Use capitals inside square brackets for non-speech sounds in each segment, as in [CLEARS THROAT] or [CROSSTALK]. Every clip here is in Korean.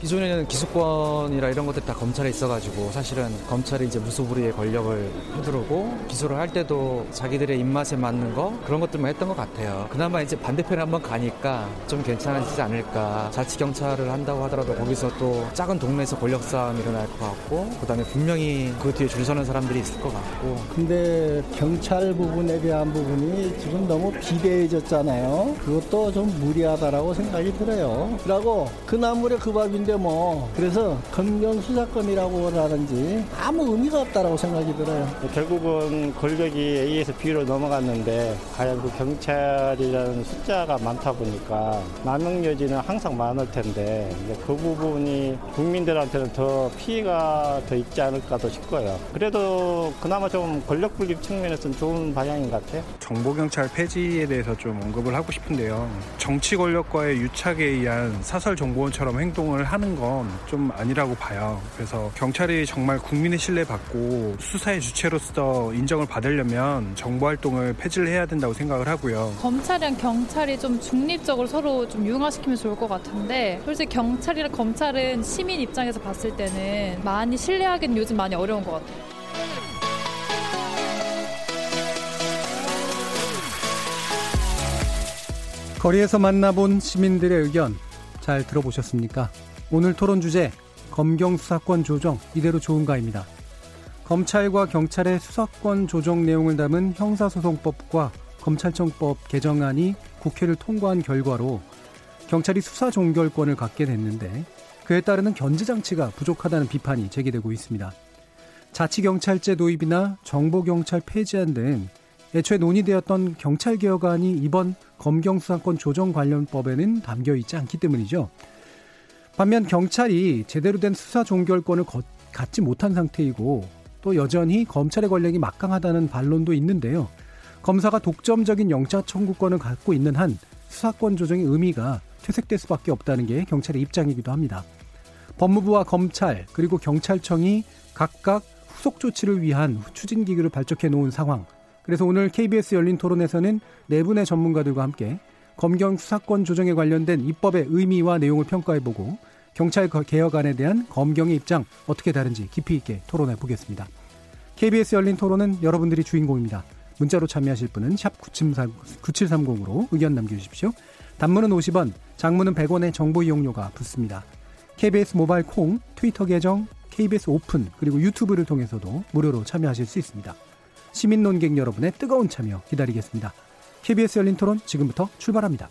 기존에는 기소권이라 이런 것들이 다 검찰에 있어가지고 사실은 검찰이 이제 무소불위의 권력을 휘두르고 기소를 할 때도 자기들의 입맛에 맞는 거 그런 것들만 했던 것 같아요. 그나마 이제 반대편에 한번 가니까 좀 괜찮아지지 않을까. 자치 경찰을 한다고 하더라도 거기서 또 작은 동네에서 권력 싸움이 일어날 것 같고 그다음에 분명히 그 뒤에 줄 서는 사람들이 있을 것 같고. 근데 경찰 부분에 대한 부분이 지금 너무 비대해졌잖아요. 그것도 좀 무리하다라고 생각이 들어요. 그러고 그 나물에 그 밥인 데 건데 뭐 그래서 검경 수사권이라고 하든지 아무 의미가 없다라고 생각이 들어요. 결국은 권력이 A에서 B로 넘어갔는데 과연 그 경찰이라는 숫자가 많다 보니까 남용 여지는 항상 많을 텐데 그 부분이 국민들한테는 더 피해가 더 있지 않을까도 싶고요. 그래도 그나마 좀 권력 분립 측면에서는 좋은 방향인 것 같아요. 정보경찰 폐지에 대해서 좀 언급을 하고 싶은데요. 정치 권력과의 유착에 의한 사설 정보원처럼 행동을 하 하는 건 좀 아니라고 봐요. 그래서 경찰이 정말 국민의 신뢰 받고 수사의 주체로서 인정을 받으려면 정보 활동을 폐지를 해야 된다고 생각을 하고요. 검찰이랑 경찰이 좀 중립적으로 서로 좀 융화시키면 좋을 것 같은데 솔직히 경찰이랑 검찰은 시민 입장에서 봤을 때는 많이 신뢰하기는 요즘 많이 어려운 것 같아요. 거리에서 만나본 시민들의 의견 잘 들어보셨습니까? 오늘 토론 주제 검경 수사권 조정 이대로 좋은가입니다. 검찰과 경찰의 수사권 조정 내용을 담은 형사소송법과 검찰청법 개정안이 국회를 통과한 결과로 경찰이 수사 종결권을 갖게 됐는데 그에 따르는 견제 장치가 부족하다는 비판이 제기되고 있습니다. 자치경찰제 도입이나 정보경찰 폐지안 등 애초에 논의되었던 경찰개혁안이 이번 검경수사권 조정 관련법에는 담겨 있지 않기 때문이죠. 반면 경찰이 제대로 된 수사 종결권을 갖지 못한 상태이고 또 여전히 검찰의 권력이 막강하다는 반론도 있는데요. 검사가 독점적인 영장 청구권을 갖고 있는 한 수사권 조정의 의미가 퇴색될 수밖에 없다는 게 경찰의 입장이기도 합니다. 법무부와 검찰 그리고 경찰청이 각각 후속 조치를 위한 추진 기구를 발족해 놓은 상황. 그래서 오늘 KBS 열린 토론에서는 네 분의 전문가들과 함께 검경 수사권 조정에 관련된 입법의 의미와 내용을 평가해보고 경찰 개혁안에 대한 검경의 입장 어떻게 다른지 깊이 있게 토론해 보겠습니다. KBS 열린 토론은 여러분들이 주인공입니다. 문자로 참여하실 분은 샵 9730으로 의견 남겨주십시오. 단문은 50원, 장문은 100원의 정보 이용료가 붙습니다. KBS 모바일 콩, 트위터 계정, KBS 오픈, 그리고 유튜브를 통해서도 무료로 참여하실 수 있습니다. 시민 논객 여러분의 뜨거운 참여 기다리겠습니다. KBS 열린 토론 지금부터 출발합니다.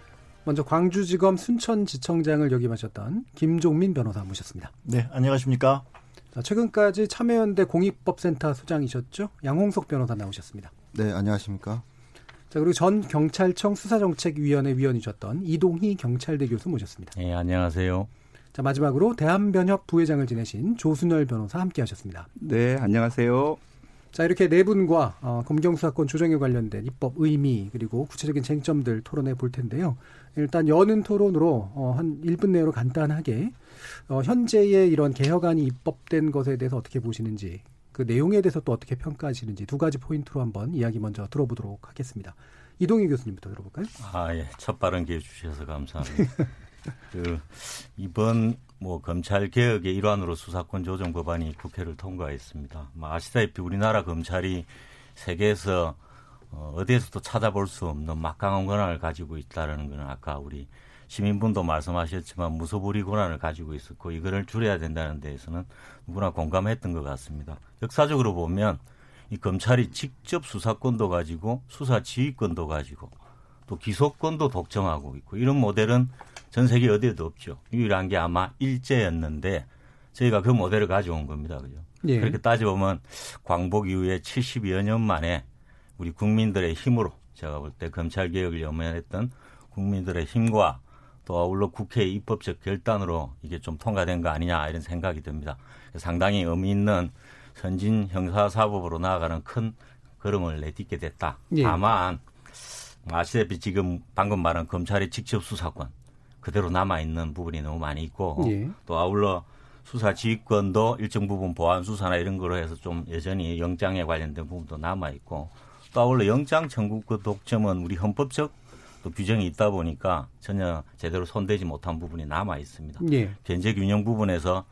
먼저 광주지검 순천지청장을 역임하셨던 김종민 변호사 모셨습니다. 네, 안녕하십니까? 자, 최근까지 참여연대 공익법센터 소장이셨죠? 양홍석 변호사 나오셨습니다. 네, 안녕하십니까? 자, 그리고 전 경찰청 수사정책위원회 위원이셨던 이동희 경찰대 교수 모셨습니다. 네, 안녕하세요. 자, 마지막으로 대한변협 부회장을 지내신 조순열 변호사 함께 하셨습니다. 네, 안녕하세요. 자, 이렇게 네 분과 어, 검경수사권 조정에 관련된 입법 의미 그리고 구체적인 쟁점들 토론해 볼 텐데요. 일단 여는 토론으로 어, 한 1분 내로 간단하게 어, 현재의 이런 개혁안이 입법된 것에 대해서 어떻게 보시는지 그 내용에 대해서 또 어떻게 평가하시는지 두 가지 포인트로 한번 이야기 먼저 들어보도록 하겠습니다. 이동희 교수님부터 들어볼까요? 아, 예. 첫 발언 기회 주셔서 감사합니다. [LAUGHS] 그 이번 뭐 검찰 개혁의 일환으로 수사권 조정 법안이 국회를 통과했습니다. 뭐 아시다시피 우리나라 검찰이 세계에서 어, 어디에서도 찾아볼 수 없는 막강한 권한을 가지고 있다라는 것은 아까 우리 시민분도 말씀하셨지만 무소불위 권한을 가지고 있었고 이거를 줄여야 된다는 데에서는 누구나 공감했던 것 같습니다. 역사적으로 보면 이 검찰이 직접 수사권도 가지고 수사 지휘권도 가지고 또 기소권도 독점하고 있고 이런 모델은 전 세계 어디에도 없죠. 유일한 게 아마 일제였는데 저희가 그 모델을 가져온 겁니다. 그죠? 예. 그렇게 따져보면 광복 이후에 70여 년 만에 우리 국민들의 힘으로 제가 볼 때 검찰 개혁을 염원했던 국민들의 힘과 또 아울러 국회 입법적 결단으로 이게 좀 통과된 거 아니냐 이런 생각이 듭니다. 상당히 의미 있는 선진 형사사법으로 나아가는 큰 걸음을 내딛게 됐다. 예. 다만 아시다시피 지금 방금 말한 검찰의 직접 수사권 그대로 남아 있는 부분이 너무 많이 있고 예. 또 아울러 수사 지휘권도 일정 부분 보안 수사나 이런 거로 해서 좀 여전히 영장에 관련된 부분도 남아 있고 또 아울러 영장 청구권 독점은 우리 헌법적 또 규정이 있다 보니까 전혀 제대로 손대지 못한 부분이 남아 있습니다. 예. 견제 균형 부분에서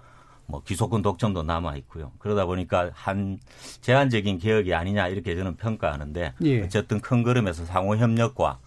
뭐 기소권 독점도 남아 있고요. 그러다 보니까 한 제한적인 개혁이 아니냐 이렇게 저는 평가하는데 예. 어쨌든 큰 그림에서 상호 협력과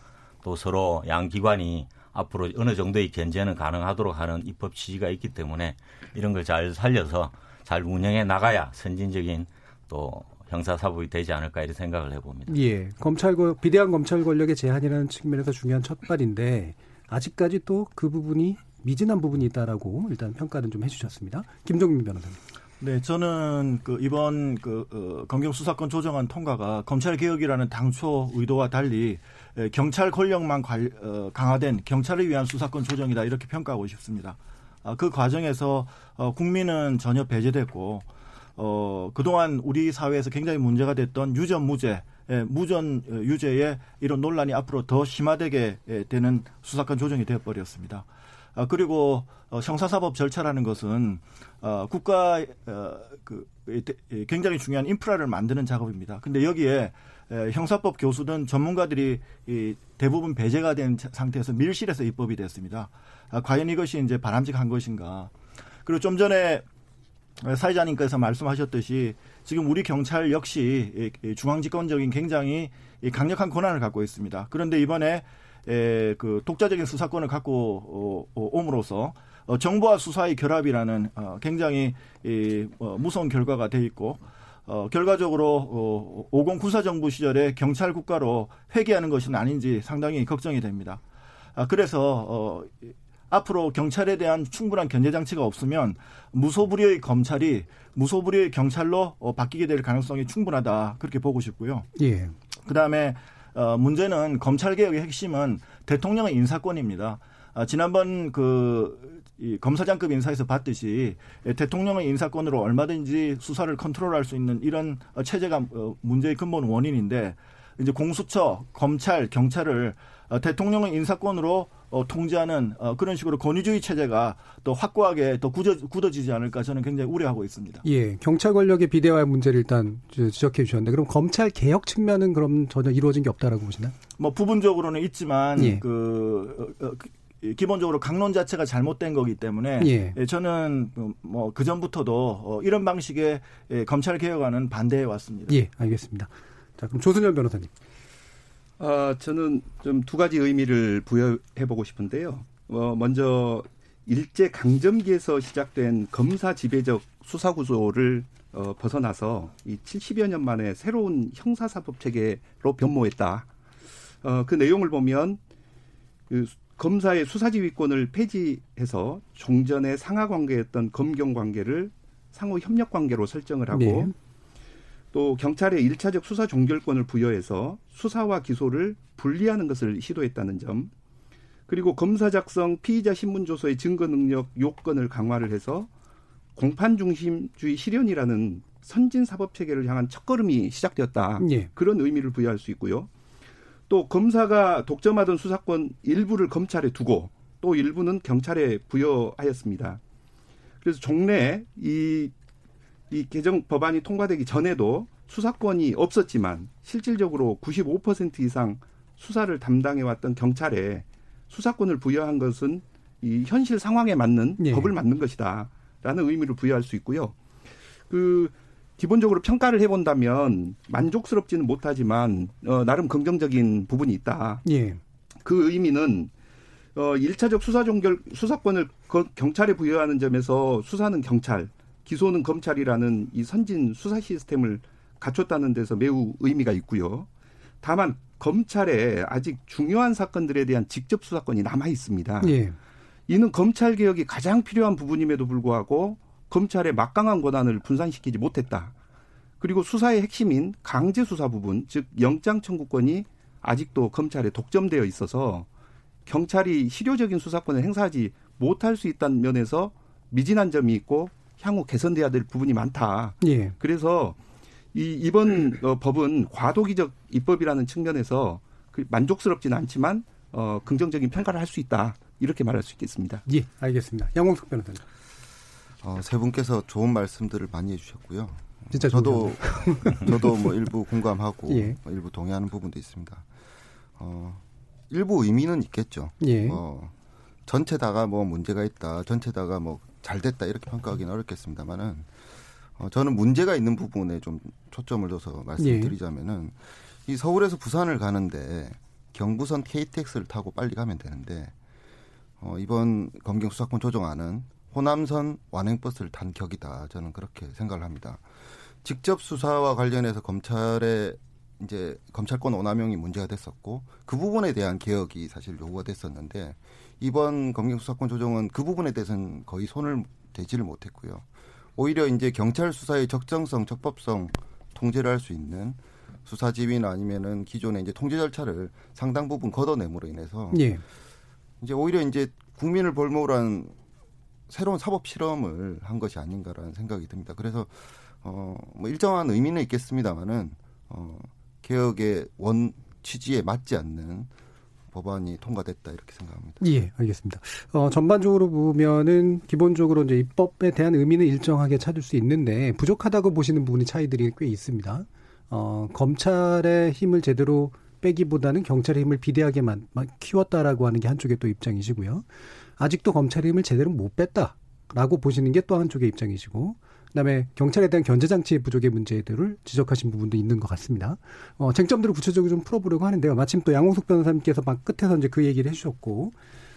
또 서로 양 기관이 앞으로 어느 정도의 견제는 가능하도록 하는 입법 취지가 있기 때문에 이런 걸 잘 살려서 잘 운영해 나가야 선진적인 또 형사사법이 되지 않을까 이런 생각을 해봅니다. 예, 검찰 비대한 검찰 권력의 제한이라는 측면에서 중요한 첫발인데 아직까지 또 그 부분이 미진한 부분이 있다라고 일단 평가는 좀 해주셨습니다. 김종민 변호사님. 네, 저는 그 이번 그 어, 검경 수사권 조정안 통과가 검찰 개혁이라는 당초 의도와 달리 에, 경찰 권력만 관, 어, 강화된 경찰을 위한 수사권 조정이다 이렇게 평가하고 싶습니다. 아, 그 과정에서 어, 국민은 전혀 배제됐고 어, 그동안 우리 사회에서 굉장히 문제가 됐던 유전 무죄 예, 무전 유죄의 이런 논란이 앞으로 더 심화되게 되는 수사권 조정이 되어버렸습니다. 아, 그리고 어, 형사사법 절차라는 것은 어, 국가 어, 그 굉장히 중요한 인프라를 만드는 작업입니다. 근데 여기에 에, 형사법 교수든 전문가들이 이 대부분 배제가 된 상태에서 밀실에서 입법이 됐습니다. 아, 과연 이것이 이제 바람직한 것인가? 그리고 좀 전에 사회자님께서 말씀하셨듯이 지금 우리 경찰 역시 중앙집권적인 굉장히 강력한 권한을 갖고 있습니다. 그런데 이번에 에, 그 독자적인 수사권을 갖고 어, 어, 옴으로써 어, 정부와 수사의 결합이라는 어, 굉장히 이, 어, 무서운 결과가 돼 있고 어, 결과적으로 어, 50 군사정부 시절에 경찰 국가로 회귀하는 것은 아닌지 상당히 걱정이 됩니다. 아, 그래서 어, 앞으로 경찰에 대한 충분한 견제 장치가 없으면 무소불위의 검찰이 무소불위의 경찰로 어, 바뀌게 될 가능성이 충분하다 그렇게 보고 싶고요. 예. 그다음에 어, 문제는 검찰 개혁의 핵심은 대통령의 인사권입니다. 아, 지난번 그, 이 검사장급 인사에서 봤듯이 대통령의 인사권으로 얼마든지 수사를 컨트롤할 수 있는 이런 체제가 어, 문제의 근본 원인인데 이제 공수처, 검찰, 경찰을 어, 대통령의 인사권으로 어, 통제하는 어, 그런 식으로 권위주의 체제가 또 확고하게 더 굳어, 굳어 지지 않을까 저는 굉장히 우려하고 있습니다. 예, 경찰 권력의 비대화 문제를 일단 지적해 주셨는데 그럼 검찰 개혁 측면은 그럼 전혀 이루어진 게 없다라고 보시나요? 뭐 부분적으로는 있지만 예. 그 어, 어 기본적으로 강론 자체가 잘못된 거기 때문에 예. 예 저는 뭐 그 전부터도 어, 이런 방식의 예, 검찰 개혁안은 반대해 왔습니다. 예, 알겠습니다. 자, 그럼 조순현 변호사님. 어, 저는 좀 두 가지 의미를 부여해 보고 싶은데요. 어, 먼저 일제 강점기에서 시작된 검사 지배적 수사 구조를 어, 벗어나서 이 70여 년 만에 새로운 형사사법 체계로 변모했다. 어, 그 내용을 보면 그 검사의 수사지휘권을 폐지해서 종전의 상하 관계였던 검경 관계를 상호 협력 관계로 설정을 하고 네. 또 경찰에 일차적 수사 종결권을 부여해서 수사와 기소를 분리하는 것을 시도했다는 점, 그리고 검사 작성 피의자 신문 조서의 증거 능력 요건을 강화를 해서 공판 중심주의 실현이라는 선진 사법 체계를 향한 첫걸음이 시작되었다. 예. 그런 의미를 부여할 수 있고요. 또 검사가 독점하던 수사권 일부를 검찰에 두고 또 일부는 경찰에 부여하였습니다. 그래서 종래 이 이 개정 법안이 통과되기 전에도 수사권이 없었지만 실질적으로 95% 이상 수사를 담당해 왔던 경찰에 수사권을 부여한 것은 이 현실 상황에 맞는 네. 법을 만든 것이다라는 의미를 부여할 수 있고요. 그 기본적으로 평가를 해본다면 만족스럽지는 못하지만 어, 나름 긍정적인 부분이 있다. 예. 그 의미는 어, 1차적 수사 종결 수사권을 경찰에 부여하는 점에서 수사는 경찰, 기소는 검찰이라는 이 선진 수사 시스템을 갖췄다는 데서 매우 의미가 있고요. 다만 검찰에 아직 중요한 사건들에 대한 직접 수사권이 남아 있습니다. 예. 이는 검찰 개혁이 가장 필요한 부분임에도 불구하고 검찰의 막강한 권한을 분산시키지 못했다. 그리고 수사의 핵심인 강제 수사 부분, 즉 영장 청구권이 아직도 검찰에 독점되어 있어서 경찰이 실효적인 수사권을 행사하지 못할 수 있다는 면에서 미진한 점이 있고 향후 개선돼야 될 부분이 많다. 예. 그래서 이 이번 어, 법은 과도기적 입법이라는 측면에서 그 만족스럽지는 않지만 어, 긍정적인 평가를 할 수 있다. 이렇게 말할 수 있겠습니다. 예, 알겠습니다. 양홍석 변호사님. 어, 세 분께서 좋은 말씀들을 많이 해주셨고요. 진짜 저도 저도 뭐 일부 공감하고 예. 뭐 일부 동의하는 부분도 있습니다. 어, 일부 의미는 있겠죠. 예. 어, 전체다가 뭐 문제가 있다, 전체다가 뭐 잘 됐다 이렇게 평가하기는 어렵겠습니다만은 어, 저는 문제가 있는 부분에 좀 초점을 둬서 말씀드리자면은 이 서울에서 부산을 가는데 경부선 KTX를 타고 빨리 가면 되는데 어, 이번 검경 수사권 조정안은 호남선 완행버스를 탄 격이다. 저는 그렇게 생각을 합니다. 직접 수사와 관련해서 검찰의 이제 검찰권 오남용이 문제가 됐었고 그 부분에 대한 개혁이 사실 요구가 됐었는데 이번 검경 수사권 조정은 그 부분에 대해서는 거의 손을 대지를 못했고요. 오히려 이제 경찰 수사의 적정성, 적법성 통제를 할 수 있는 수사 지휘나 아니면은 기존의 이제 통제 절차를 상당 부분 걷어내므로 인해서 예. 이제 오히려 이제 국민을 볼모로 한 새로운 사법 실험을 한 것이 아닌가라는 생각이 듭니다. 그래서 어뭐 일정한 의미는 있겠습니다만은 어 개혁의 원 취지에 맞지 않는 법안이 통과됐다 이렇게 생각합니다. 예, 알겠습니다. 어, 전반적으로 보면은 기본적으로 이제 입법에 대한 의미는 일정하게 찾을 수 있는데 부족하다고 보시는 부분이 차이들이 꽤 있습니다. 어, 검찰의 힘을 제대로 빼기보다는 경찰의 힘을 비대하게만 키웠다라고 하는 게 한쪽의 또 입장이시고요. 아직도 검찰의 힘을 제대로 못 뺐다라고 보시는 게 또 한쪽의 입장이시고 그다음에 경찰에 대한 견제 장치 부족의 문제들을 지적하신 부분도 있는 것 같습니다. 어, 쟁점들을 구체적으로 좀 풀어보려고 하는데요. 마침 또 양홍석 변호사님께서 막 끝에서 이제 그 얘기를 해주셨고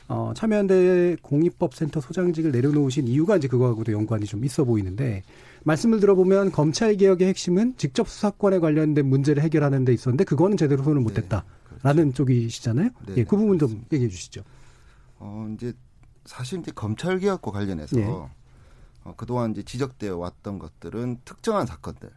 어, 참여연대 공익법센터 소장직을 내려놓으신 이유가 이제 그거하고도 연관이 좀 있어 보이는데 말씀을 들어보면 검찰 개혁의 핵심은 직접 수사권에 관련된 문제를 해결하는 데 있었는데 그거는 제대로 손을 못 댔다라는 쪽이시잖아요. 네, 예, 그 부분 좀 얘기해 주시죠. 어 이제 사실 이제 검찰 개혁과 관련해서 예. 어, 그동안 이제 지적되어 왔던 것들은 특정한 사건들,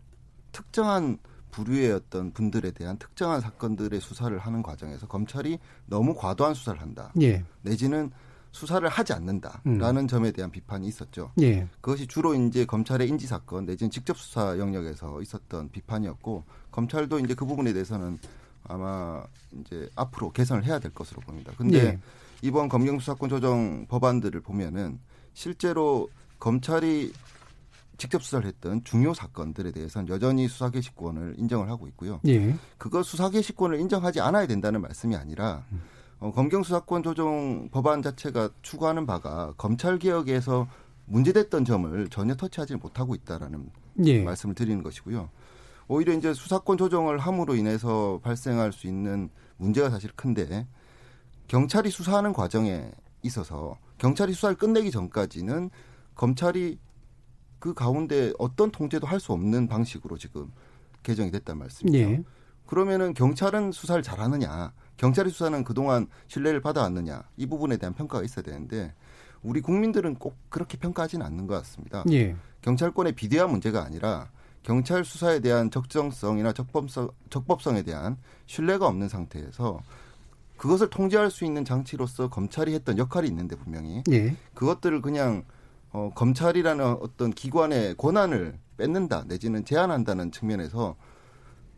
특정한 부류의 어떤 분들에 대한 특정한 사건들의 수사를 하는 과정에서 검찰이 너무 과도한 수사를 한다. 예. 내지는 수사를 하지 않는다라는 음. 점에 대한 비판이 있었죠. 예. 그것이 주로 이제 검찰의 인지 사건 내지는 직접 수사 영역에서 있었던 비판이었고 검찰도 이제 그 부분에 대해서는 아마 이제 앞으로 개선을 해야 될 것으로 봅니다. 근데 예. 이번 검경 수사권 조정 법안들을 보면은 실제로 검찰이 직접 수사를 했던 중요 사건들에 대해서는 여전히 수사 개시권을 인정을 하고 있고요. 예. 그거 수사 개시권을 인정하지 않아야 된다는 말씀이 아니라 어, 검경 수사권 조정 법안 자체가 추구하는 바가 검찰 개혁에서 문제됐던 점을 전혀 터치하지 못하고 있다라는 예. 말씀을 드리는 것이고요. 오히려 이제 수사권 조정을 함으로 인해서 발생할 수 있는 문제가 사실 큰데 경찰이 수사하는 과정에 있어서 경찰이 수사를 끝내기 전까지는 검찰이 그 가운데 어떤 통제도 할 수 없는 방식으로 지금 개정이 됐단 말씀이죠. 예. 그러면은 경찰은 수사를 잘하느냐, 경찰의 수사는 그동안 신뢰를 받아왔느냐 이 부분에 대한 평가가 있어야 되는데 우리 국민들은 꼭 그렇게 평가하지는 않는 것 같습니다. 예. 경찰권의 비대한 문제가 아니라 경찰 수사에 대한 적정성이나 적법성, 적법성에 대한 신뢰가 없는 상태에서 그것을 통제할 수 있는 장치로서 검찰이 했던 역할이 있는데 분명히 예. 그것들을 그냥 어, 검찰이라는 어떤 기관의 권한을 뺏는다 내지는 제한한다는 측면에서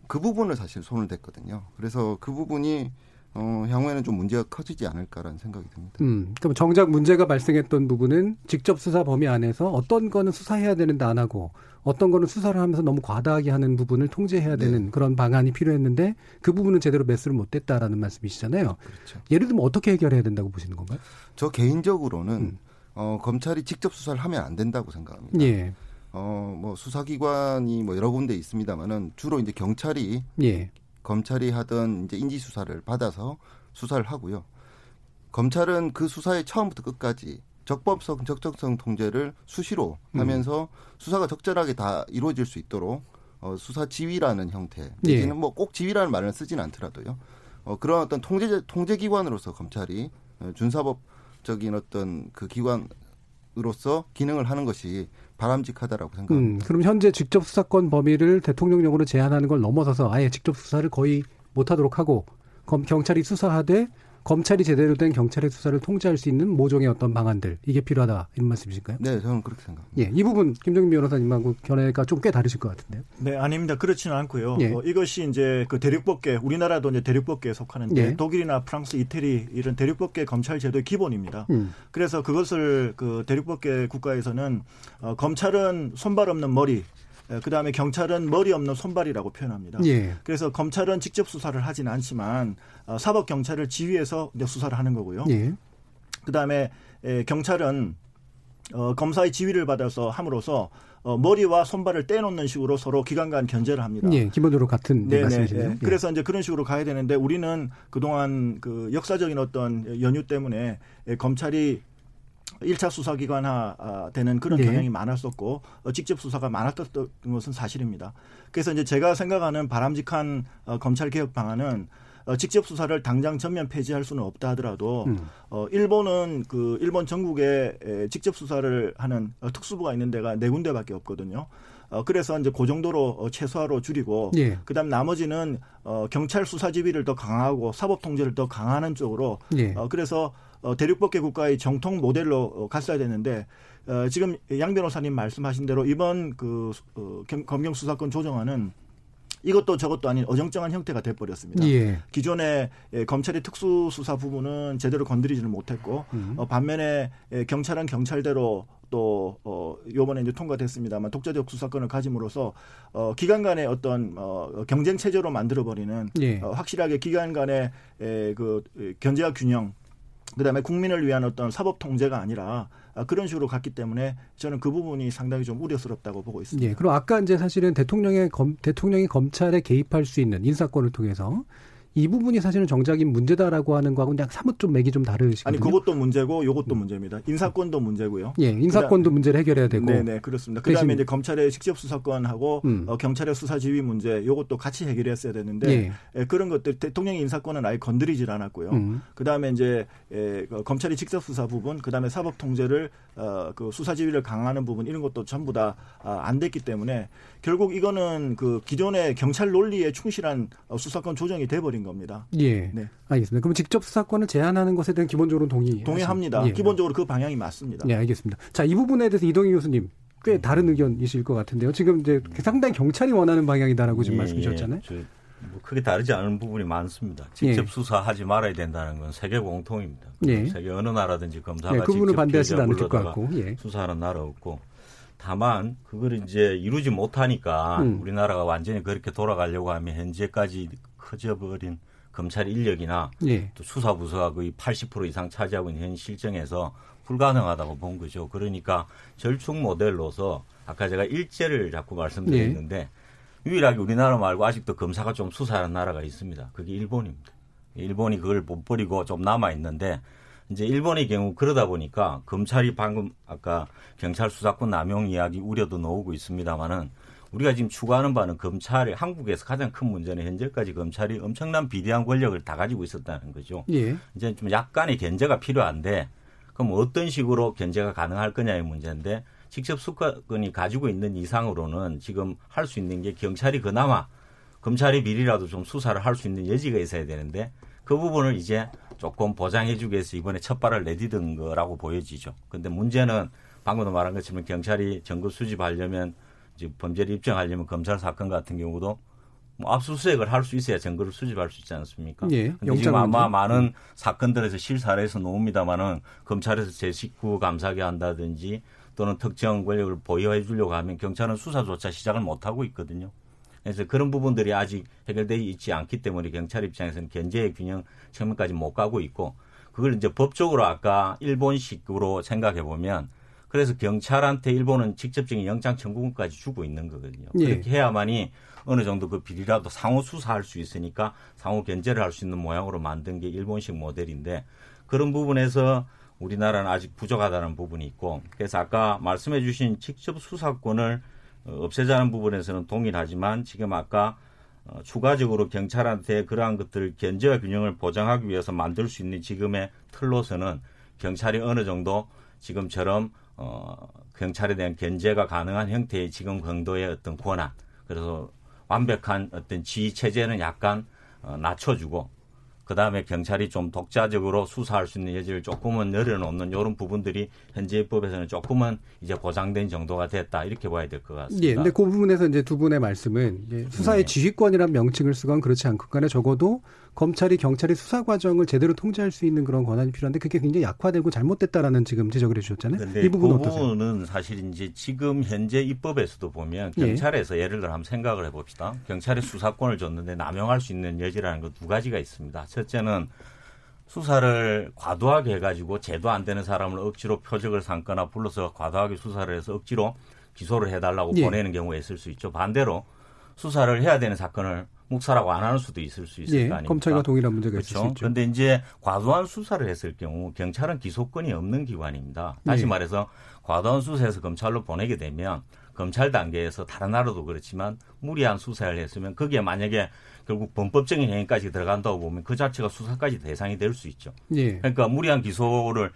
그 부분을 사실 손을 댔거든요. 그래서 그 부분이 어, 향후에는 좀 문제가 커지지 않을까라는 생각이 듭니다. 음, 그럼 정작 문제가 발생했던 부분은 직접 수사 범위 안에서 어떤 거는 수사해야 되는데 안 하고 어떤 거는 수사를 하면서 너무 과다하게 하는 부분을 통제해야 되는 그런 방안이 필요했는데 그 부분은 제대로 매수를 못했다라는 말씀이시잖아요. 그렇죠. 예를 들면 어떻게 해결해야 된다고 보시는 건가요? 저 개인적으로는 어, 검찰이 직접 수사를 하면 안 된다고 생각합니다. 예. 어, 뭐 수사기관이 뭐 여러 군데 있습니다만은 주로 이제 경찰이 예. 검찰이 하던 이제 인지 수사를 받아서 수사를 하고요. 검찰은 그 수사의 처음부터 끝까지 적법성, 적정성 통제를 수시로 음. 하면서 수사가 적절하게 다 이루어질 수 있도록 어, 수사 지휘라는 형태, 예. 내지는 뭐꼭 지휘라는 말을 쓰지는 않더라도요. 어, 그런 어떤 통제 통제 기관으로서 검찰이 어, 준사법 적인 어떤 그 기관으로서 기능을 하는 것이 바람직하다라고 생각합니다. 음, 그럼 현재 직접 수사권 범위를 대통령령으로 제한하는 걸 넘어서서 아예 직접 수사를 거의 못하도록 하고 검, 경찰이 수사하되 검찰이 제대로 된 경찰의 수사를 통제할 수 있는 모종의 어떤 방안들 이게 필요하다 이런 말씀이실까요? 네, 저는 그렇게 생각합니다. 예, 이 부분 김정민 변호사님하고 견해가 좀 꽤 다르실 것 같은데요. 네, 아닙니다. 그렇지는 않고요. 예. 어, 이것이 이제 그 대륙법계 우리나라도 이제 대륙법계에 속하는데 예. 독일이나 프랑스, 이태리 이런 대륙법계 검찰 제도의 기본입니다. 음. 그래서 그것을 그 대륙법계 국가에서는 어, 검찰은 손발 없는 머리 그 다음에 경찰은 머리 없는 손발이라고 표현합니다. 예. 그래서 검찰은 직접 수사를 하지는 않지만 어, 사법 경찰을 지휘해서 수사를 하는 거고요. 예. 그 다음에 경찰은 어, 검사의 지휘를 받아서 함으로써 어, 머리와 손발을 떼놓는 식으로 서로 기관 간 견제를 합니다. 예, 기본적으로 같은 네, 말씀이시네요. 네. 그래서 이제 그런 식으로 가야 되는데 우리는 그동안 그 역사적인 어떤 연유 때문에 검찰이 1차 수사기관화 되는 그런 네. 경향이 많았었고 어, 직접 수사가 많았던 것은 사실입니다. 그래서 이제 제가 생각하는 바람직한 어, 검찰 개혁 방안은 어, 직접 수사를 당장 전면 폐지할 수는 없다 하더라도 음. 어, 일본은 그 일본 전국에 에, 직접 수사를 하는 어, 특수부가 있는 데가 네 군데밖에 없거든요. 어, 그래서 이제 그 정도로 어, 최소화로 줄이고 예. 그다음 나머지는 어, 경찰 수사 지휘를 더 강화하고 사법 통제를 더 강화하는 쪽으로 예. 어, 그래서 어, 대륙법계 국가의 정통 모델로 어, 갔어야 되는데 어, 지금 양 변호사님 말씀하신 대로 이번 그 어, 검- 검경 수사권 조정안은 이것도 저것도 아닌 어정쩡한 형태가 돼버렸습니다. 예. 기존에 예, 검찰의 특수수사 부분은 제대로 건드리지는 못했고 음. 어, 반면에 예, 경찰은 경찰대로 또 어, 요번에 이제 통과됐습니다만 독자적 수사권을 가짐으로써 어, 기관 간의 어떤 어, 경쟁 체제로 만들어 버리는 예. 어, 확실하게 기관 간의 에, 그 에, 견제와 균형 그다음에 국민을 위한 어떤 사법 통제가 아니라 아, 그런 식으로 갔기 때문에 저는 그 부분이 상당히 좀 우려스럽다고 보고 있습니다. 예. 그럼 아까 이제 사실은 대통령의 검, 대통령이 검찰에 개입할 수 있는 인사권을 통해서 이 부분이 사실은 정작인 문제다라고 하는 거하고 그냥 사뭇 좀 맥이 좀 다르시거든요. 아니 그것도 문제고 요것도 문제입니다. 인사권도 문제고요. 예, 인사권도 문제를 해결해야 되고. 네 네 그렇습니다. 그다음에 이제 검찰의 직접 수사권하고 음. 어, 경찰의 수사 지휘 문제 요것도 같이 해결했어야 되는데 예. 예, 그런 것들 대통령의 인사권은 아예 건드리질 않았고요. 음. 그다음에 이제 예, 그 검찰이 직접 수사 부분, 그다음에 사법 통제를 어, 그 수사 지휘를 강화하는 부분 이런 것도 전부 다안 됐기 때문에 결국 이거는 그 기존의 경찰 논리에 충실한 어, 수사권 조정이 돼버린 겁니다. 예. 네. 알겠습니다. 그럼 직접 수사권을 제한하는 것에 대한 기본적으로 동의. 동의합니다. 예. 기본적으로 그 방향이 맞습니다. 네, 알겠습니다. 자, 이 부분에 대해서 이동희 교수님 꽤 음. 다른 의견이실 것 같은데요. 지금 이제 상당히 경찰이 원하는 방향이다라고 지금 예, 말씀 주셨잖아요. 예. 저뭐 크게 다르지 않은 부분이 많습니다. 직접 예. 수사하지 말아야 된다는 건 세계 공통입니다. 예. 세계 어느 나라든지 검사가 예, 그 직접 반대하시지 않으실 것 같고. 예. 수사하는 나라 없고 다만 그걸 이제 이루지 못하니까 음. 우리나라가 완전히 그렇게 돌아가려고 하면 현재까지 커져버린 검찰 인력이나 예. 또 수사 부서가 거의 80% 이상 차지하고 있는 현 실정에서 불가능하다고 본 거죠. 그러니까 절충 모델로서 아까 제가 일제를 자꾸 말씀드렸는데 유일하게 우리나라 말고 아직도 검사가 좀 수사하는 나라가 있습니다. 그게 일본입니다. 일본이 그걸 못 버리고 좀 남아 있는데 이제 일본의 경우 그러다 보니까 검찰이 방금 아까 경찰 수사권 남용 이야기 우려도 나오고 있습니다만은 우리가 지금 추구하는 바는 검찰이 한국에서 가장 큰 문제는 현재까지 검찰이 엄청난 비대한 권력을 다 가지고 있었다는 거죠. 예. 이제 좀 약간의 견제가 필요한데 그럼 어떤 식으로 견제가 가능할 거냐의 문제인데 직접 수사권이 가지고 있는 이상으로는 지금 할 수 있는 게 경찰이 그나마 검찰이 미리라도 좀 수사를 할 수 있는 여지가 있어야 되는데 그 부분을 이제 조금 보장해주기 위해서 이번에 첫 발을 내디딘 거라고 보여지죠. 근데 문제는 방금도 말한 것처럼 경찰이 증거 수집하려면 범죄를 입증하려면 검찰 사건 같은 경우도 뭐 압수수색을 할 수 있어야 증거를 수집할 수 있지 않습니까? 예, 근데 지금 아마. 많은 사건들에서 실사례에서 나옵니다만은 검찰에서 제 식구 감사하게 한다든지 또는 특정 권력을 보유해 주려고 하면 경찰은 수사조차 시작을 못 하고 있거든요. 그래서 그런 부분들이 아직 해결되어 있지 않기 때문에 경찰 입장에서는 견제의 균형 측면까지 못 가고 있고 그걸 이제 법적으로 아까 일본식으로 생각해 보면 그래서 경찰한테 일본은 직접적인 영장 청구권까지 주고 있는 거거든요. 예. 그렇게 해야만이 어느 정도 그 비리라도 상호 수사할 수 있으니까 상호 견제를 할 수 있는 모양으로 만든 게 일본식 모델인데 그런 부분에서 우리나라는 아직 부족하다는 부분이 있고 그래서 아까 말씀해 주신 직접 수사권을 어, 없애자는 부분에서는 동일하지만 지금 아까 어, 추가적으로 경찰한테 그러한 것들을 견제와 균형을 보장하기 위해서 만들 수 있는 지금의 틀로서는 경찰이 어느 정도 지금처럼 어 경찰에 대한 견제가 가능한 형태의 지금 정도의 어떤 권한 그래서 완벽한 어떤 지휘 체제는 약간 어, 낮춰주고 그 다음에 경찰이 좀 독자적으로 수사할 수 있는 여지를 조금은 열어놓는 이런 부분들이 현재 법에서는 조금은 이제 보장된 정도가 됐다 이렇게 봐야 될 것 같습니다. 예, 근데 그 부분에서 이제 두 분의 말씀은 예, 수사의 네. 지휘권이란 명칭을 쓰건 그렇지 않건 간에 적어도 검찰이 경찰의 수사 과정을 제대로 통제할 수 있는 그런 권한이 필요한데 그게 굉장히 약화되고 잘못됐다라는 지금 지적을 해주셨잖아요. 이 부분은 그 어떠세요? 부분은 사실 이제 지금 현재 입법에서도 보면 예. 경찰에서 예. 를 들어 한번 생각을 해봅시다. 경찰에 수사권을 줬는데 남용할 수 있는 여지라는 것 두 가지가 있습니다. 첫째는 수사를 과도하게 해가지고 제도 안 되는 사람을 억지로 표적을 삼거나 불러서 과도하게 수사를 해서 억지로 기소를 해달라고 예. 보내는 경우가 있을 수 있죠. 반대로 수사를 해야 되는 사건을 묵살하고 안 하는 수도 있을 수 있을 예, 거 아닙니까? 검찰과 동일한 문제가 그렇죠? 있을 수 있죠. 그런데 이제 과도한 수사를 했을 경우 경찰은 기소권이 없는 기관입니다. 다시 예. 말해서 과도한 수사해서 검찰로 보내게 되면 검찰 단계에서 다른 나라도 그렇지만 무리한 수사를 했으면 거기에 만약에 결국 범법적인 행위까지 들어간다고 보면 그 자체가 수사까지 대상이 될 수 있죠. 예. 그러니까 무리한 기소를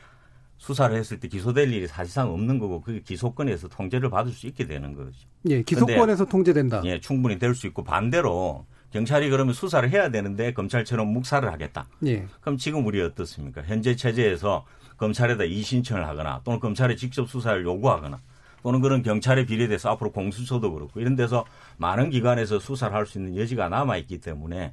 수사를 했을 때 기소될 일이 사실상 없는 거고 그게 기소권에서 통제를 받을 수 있게 되는 거죠. 예, 기소권에서 통제된다. 예, 충분히 될 수 있고 반대로 경찰이 그러면 수사를 해야 되는데 검찰처럼 묵살을 하겠다. 예. 그럼 지금 우리 어떻습니까? 현재 체제에서 검찰에다 이신청을 하거나 또는 검찰에 직접 수사를 요구하거나 또는 그런 경찰에 비례돼서 앞으로 공수처도 그렇고 이런 데서 많은 기관에서 수사를 할 수 있는 여지가 남아 있기 때문에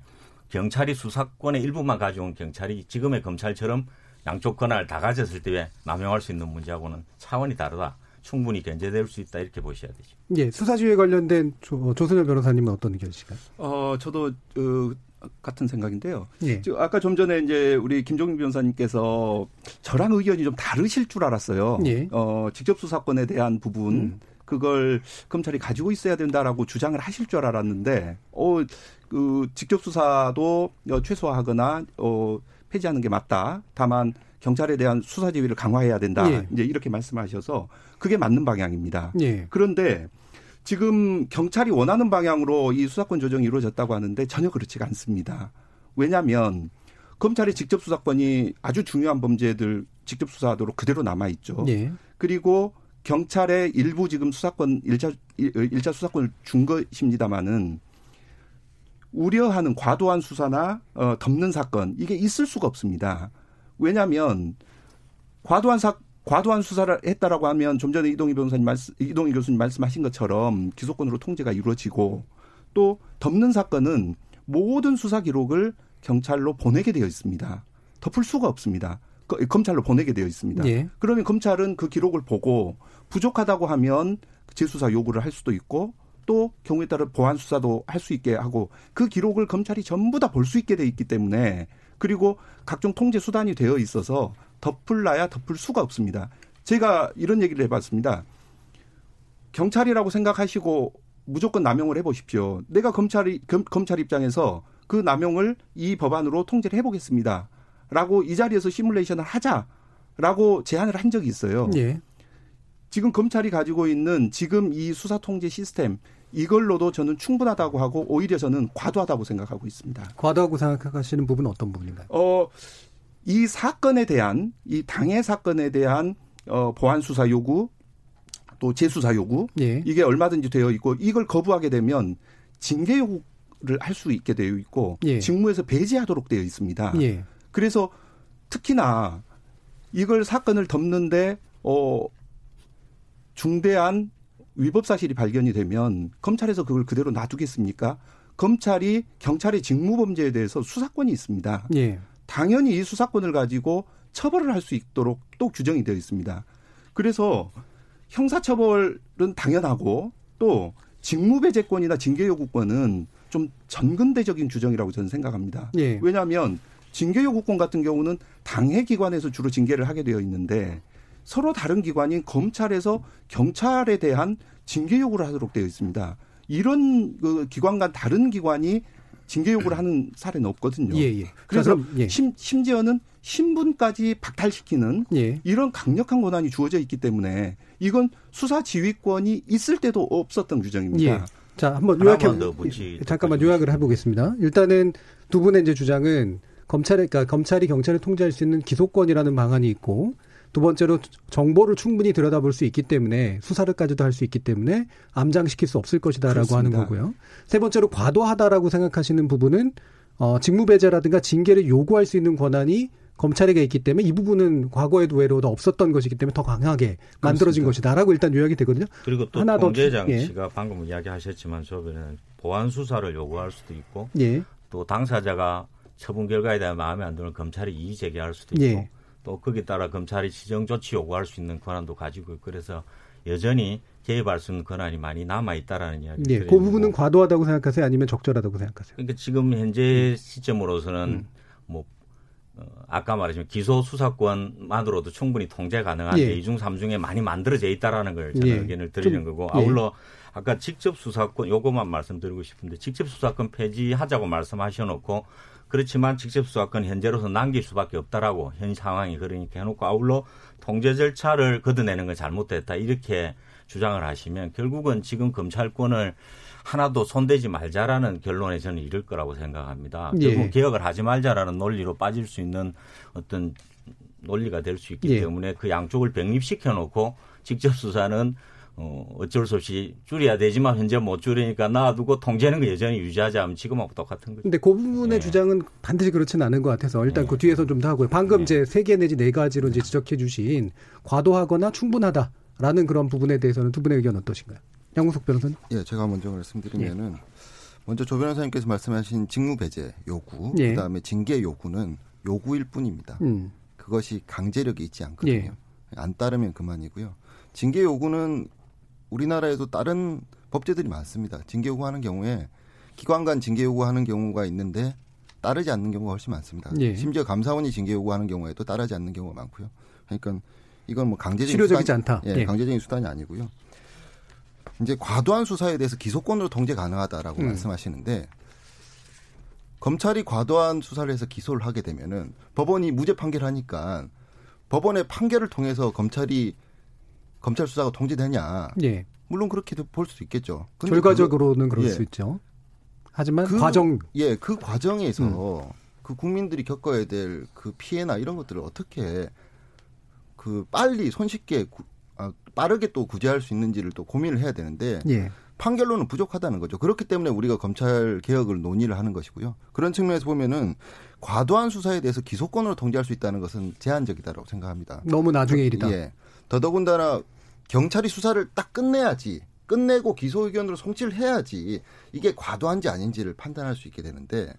경찰이 수사권의 일부만 가져온 경찰이 지금의 검찰처럼 양쪽 권한을 다 가졌을 때 남용할 수 있는 문제하고는 차원이 다르다. 충분히 견제될 수 있다 이렇게 보셔야 되죠. 예, 수사지휘에 관련된 조, 조선현 변호사님은 어떤 의견이실까요? 어, 저도 어, 같은 생각인데요. 예. 아까 좀 전에 이제 우리 김종민 변호사님께서 저랑 의견이 좀 다르실 줄 알았어요. 예. 어, 직접 수사권에 대한 부분 음. 그걸 검찰이 가지고 있어야 된다라고 주장을 하실 줄 알았는데 어, 그 직접 수사도 최소화하거나 어, 폐지하는 게 맞다. 다만 경찰에 대한 수사 지휘를 강화해야 된다. 예. 이제 이렇게 말씀하셔서 그게 맞는 방향입니다. 예. 그런데 지금 경찰이 원하는 방향으로 이 수사권 조정이 이루어졌다고 하는데 전혀 그렇지가 않습니다. 왜냐하면 검찰의 직접 수사권이 아주 중요한 범죄들 직접 수사하도록 그대로 남아 있죠. 예. 그리고 경찰의 일부 지금 수사권 일자 일자 수사권을 준 것입니다마는 우려하는 과도한 수사나 어, 덮는 사건 이게 있을 수가 없습니다. 왜냐하면 과도한 사 과도한 수사를 했다라고 하면 좀 전에 이동희 변호사님 말씀, 이동희 교수님 말씀하신 것처럼 기소권으로 통제가 이루어지고 또 덮는 사건은 모든 수사 기록을 경찰로 보내게 되어 있습니다. 덮을 수가 없습니다. 검찰로 보내게 되어 있습니다. 예. 그러면 검찰은 그 기록을 보고 부족하다고 하면 재수사 요구를 할 수도 있고 또 경우에 따라 보안 수사도 할 수 있게 하고 그 기록을 검찰이 전부 다 볼 수 있게 돼 있기 때문에 그리고 각종 통제 수단이 되어 있어서 덮을라야 덮을 수가 없습니다. 제가 이런 얘기를 해봤습니다. 경찰이라고 생각하시고 무조건 남용을 해보십시오. 내가 검찰이 검, 찰 입장에서 그 남용을 이 법안으로 통제를 해보겠습니다. 라고 이 자리에서 시뮬레이션을 하자라고 제안을 한 적이 있어요. 예. 지금 검찰이 가지고 있는 지금 이 수사 통제 시스템 이걸로도 저는 충분하다고 하고 오히려 저는 과도하다고 생각하고 있습니다. 과도하고 생각하시는 부분은 어떤 부분인가요? 어, 이 사건에 대한 이 당해 사건에 대한 어, 보안 수사 요구 또 재수사 요구 예. 이게 얼마든지 되어 있고 이걸 거부하게 되면 징계 요구를 할 수 있게 되어 있고 예. 직무에서 배제하도록 되어 있습니다. 예. 그래서 특히나 이걸 사건을 덮는데 어 중대한 위법 사실이 발견이 되면 검찰에서 그걸 그대로 놔두겠습니까? 검찰이 경찰의 직무 범죄에 대해서 수사권이 있습니다. 예. 당연히 이 수사권을 가지고 처벌을 할 수 있도록 또 규정이 되어 있습니다. 그래서 형사처벌은 당연하고 또 직무배제권이나 징계요구권은 좀 전근대적인 규정이라고 저는 생각합니다. 예. 왜냐하면 징계요구권 같은 경우는 당해 기관에서 주로 징계를 하게 되어 있는데 서로 다른 기관인 검찰에서 경찰에 대한 징계 요구를 하도록 되어 있습니다. 이런 그 기관 간 다른 기관이 징계 요구를 하는 사례는 없거든요. 예, 예. 그래서 그럼, 예. 심, 심지어는 신분까지 박탈시키는 예. 이런 강력한 권한이 주어져 있기 때문에 이건 수사 지휘권이 있을 때도 없었던 규정입니다. 예. 자, 한번 요약해 잠깐만 요약을 해보겠습니다. 일단은 두 분의 이제 주장은 검찰에 그러니까 검찰이 경찰을 통제할 수 있는 기소권이라는 방안이 있고 두 번째로 정보를 충분히 들여다볼 수 있기 때문에 수사를까지도 할 수 있기 때문에 암장시킬 수 없을 것이다라고 그렇습니다. 하는 거고요. 세 번째로 과도하다라고 생각하시는 부분은 어, 직무배제라든가 징계를 요구할 수 있는 권한이 검찰에게 있기 때문에 이 부분은 과거에도 외로도 없었던 것이기 때문에 더 강하게 만들어진 것이다라고 일단 요약이 되거든요. 그리고 또 하나 더 통제장 예. 씨가 방금 이야기하셨지만 저번에는 보안 수사를 요구할 수도 있고 예. 또 당사자가 처분 결과에 대한 마음에 안 드는 검찰이 이의 제기할 수도 있고 예. 또 거기에 따라 검찰이 지정 조치 요구할 수 있는 권한도 가지고 있고 그래서 여전히 개입할 수 있는 권한이 많이 남아 있다라는 이야기. 예. 그 부분은 과도하다고 생각하세요? 아니면 적절하다고 생각하세요? 그러니까 지금 현재 시점으로서는 뭐 어, 아까 말했지만 기소 수사권만으로도 충분히 통제 가능한데 예. 이중 삼중에 많이 만들어져 있다라는 걸 저는 예. 의견을 드리는 좀, 거고 예. 아울러 아까 직접 수사권 요것만 말씀드리고 싶은데 직접 수사권 폐지하자고 말씀하셔 놓고 그렇지만 직접 수사권 현재로서 남길 수밖에 없다라고 현 상황이 그러니까 해놓고 아울러 통제 절차를 걷어내는 건 잘못됐다 이렇게 주장을 하시면 결국은 지금 검찰권을 하나도 손대지 말자라는 결론에 저는 이를 거라고 생각합니다. 예. 결국 개혁을 하지 말자라는 논리로 빠질 수 있는 어떤 논리가 될 수 있기 예. 때문에 그 양쪽을 병립시켜 놓고 직접 수사는 어, 어쩔 수 없이 줄여야 되지만 현재 못 줄이니까 놔두고 통제는 그 여전히 유지하자면 지금하고 똑같은 거죠. 근데 그 부분의 주장은 반드시 그렇지는 않은 것 같아서 일단 그 뒤에서 좀 더 하고요. 방금 이제 세 개 내지 네 가지로 이제 지적해 주신 과도하거나 충분하다라는 그런 부분에 대해서는 두 분의 의견 어떠신가요? 양국석 변호사님? 예, 제가 먼저 말씀드리면은 먼저 조 변호사님께서 말씀하신 직무 배제 요구, 예. 그다음에 징계 요구는 요구일 뿐입니다. 음. 그것이 강제력이 있지 않거든요. 예. 안 따르면 그만이고요. 징계 요구는 우리나라에도 다른 법제들이 많습니다. 징계 요구하는 경우에 기관 간 징계 요구하는 경우가 있는데 따르지 않는 경우가 훨씬 많습니다. 예. 심지어 감사원이 징계 요구하는 경우에도 따르지 않는 경우가 많고요. 그러니까 이건 뭐 강제적인 실효적이지 수단, 않다. 예, 예. 강제적인 수단이 아니고요. 이제 과도한 수사에 대해서 기소권으로 통제 가능하다라고 음. 말씀하시는데 검찰이 과도한 수사를 해서 기소를 하게 되면은 법원이 무죄 판결하니까 법원의 판결을 통해서 검찰이 검찰 수사가 통제되냐? 예. 물론 그렇게도 볼 수 있겠죠. 근데 결과적으로는 그거- 그럴 예. 수 있죠. 하지만 그- 과정 예, 그 과정에서 그 국민들이 겪어야 될 그 피해나 이런 것들을 어떻게 그 빨리 손쉽게 구- 아, 빠르게 또 구제할 수 있는지를 또 고민을 해야 되는데 예. 판결로는 부족하다는 거죠. 그렇기 때문에 우리가 검찰 개혁을 논의를 하는 것이고요. 그런 측면에서 보면은 과도한 수사에 대해서 기소권으로 통제할 수 있다는 것은 제한적이다라고 생각합니다. 너무 나중의 일이다. 예. 더더군다나 경찰이 수사를 딱 끝내야지 끝내고 기소 의견으로 송치를 해야지 이게 과도한지 아닌지를 판단할 수 있게 되는데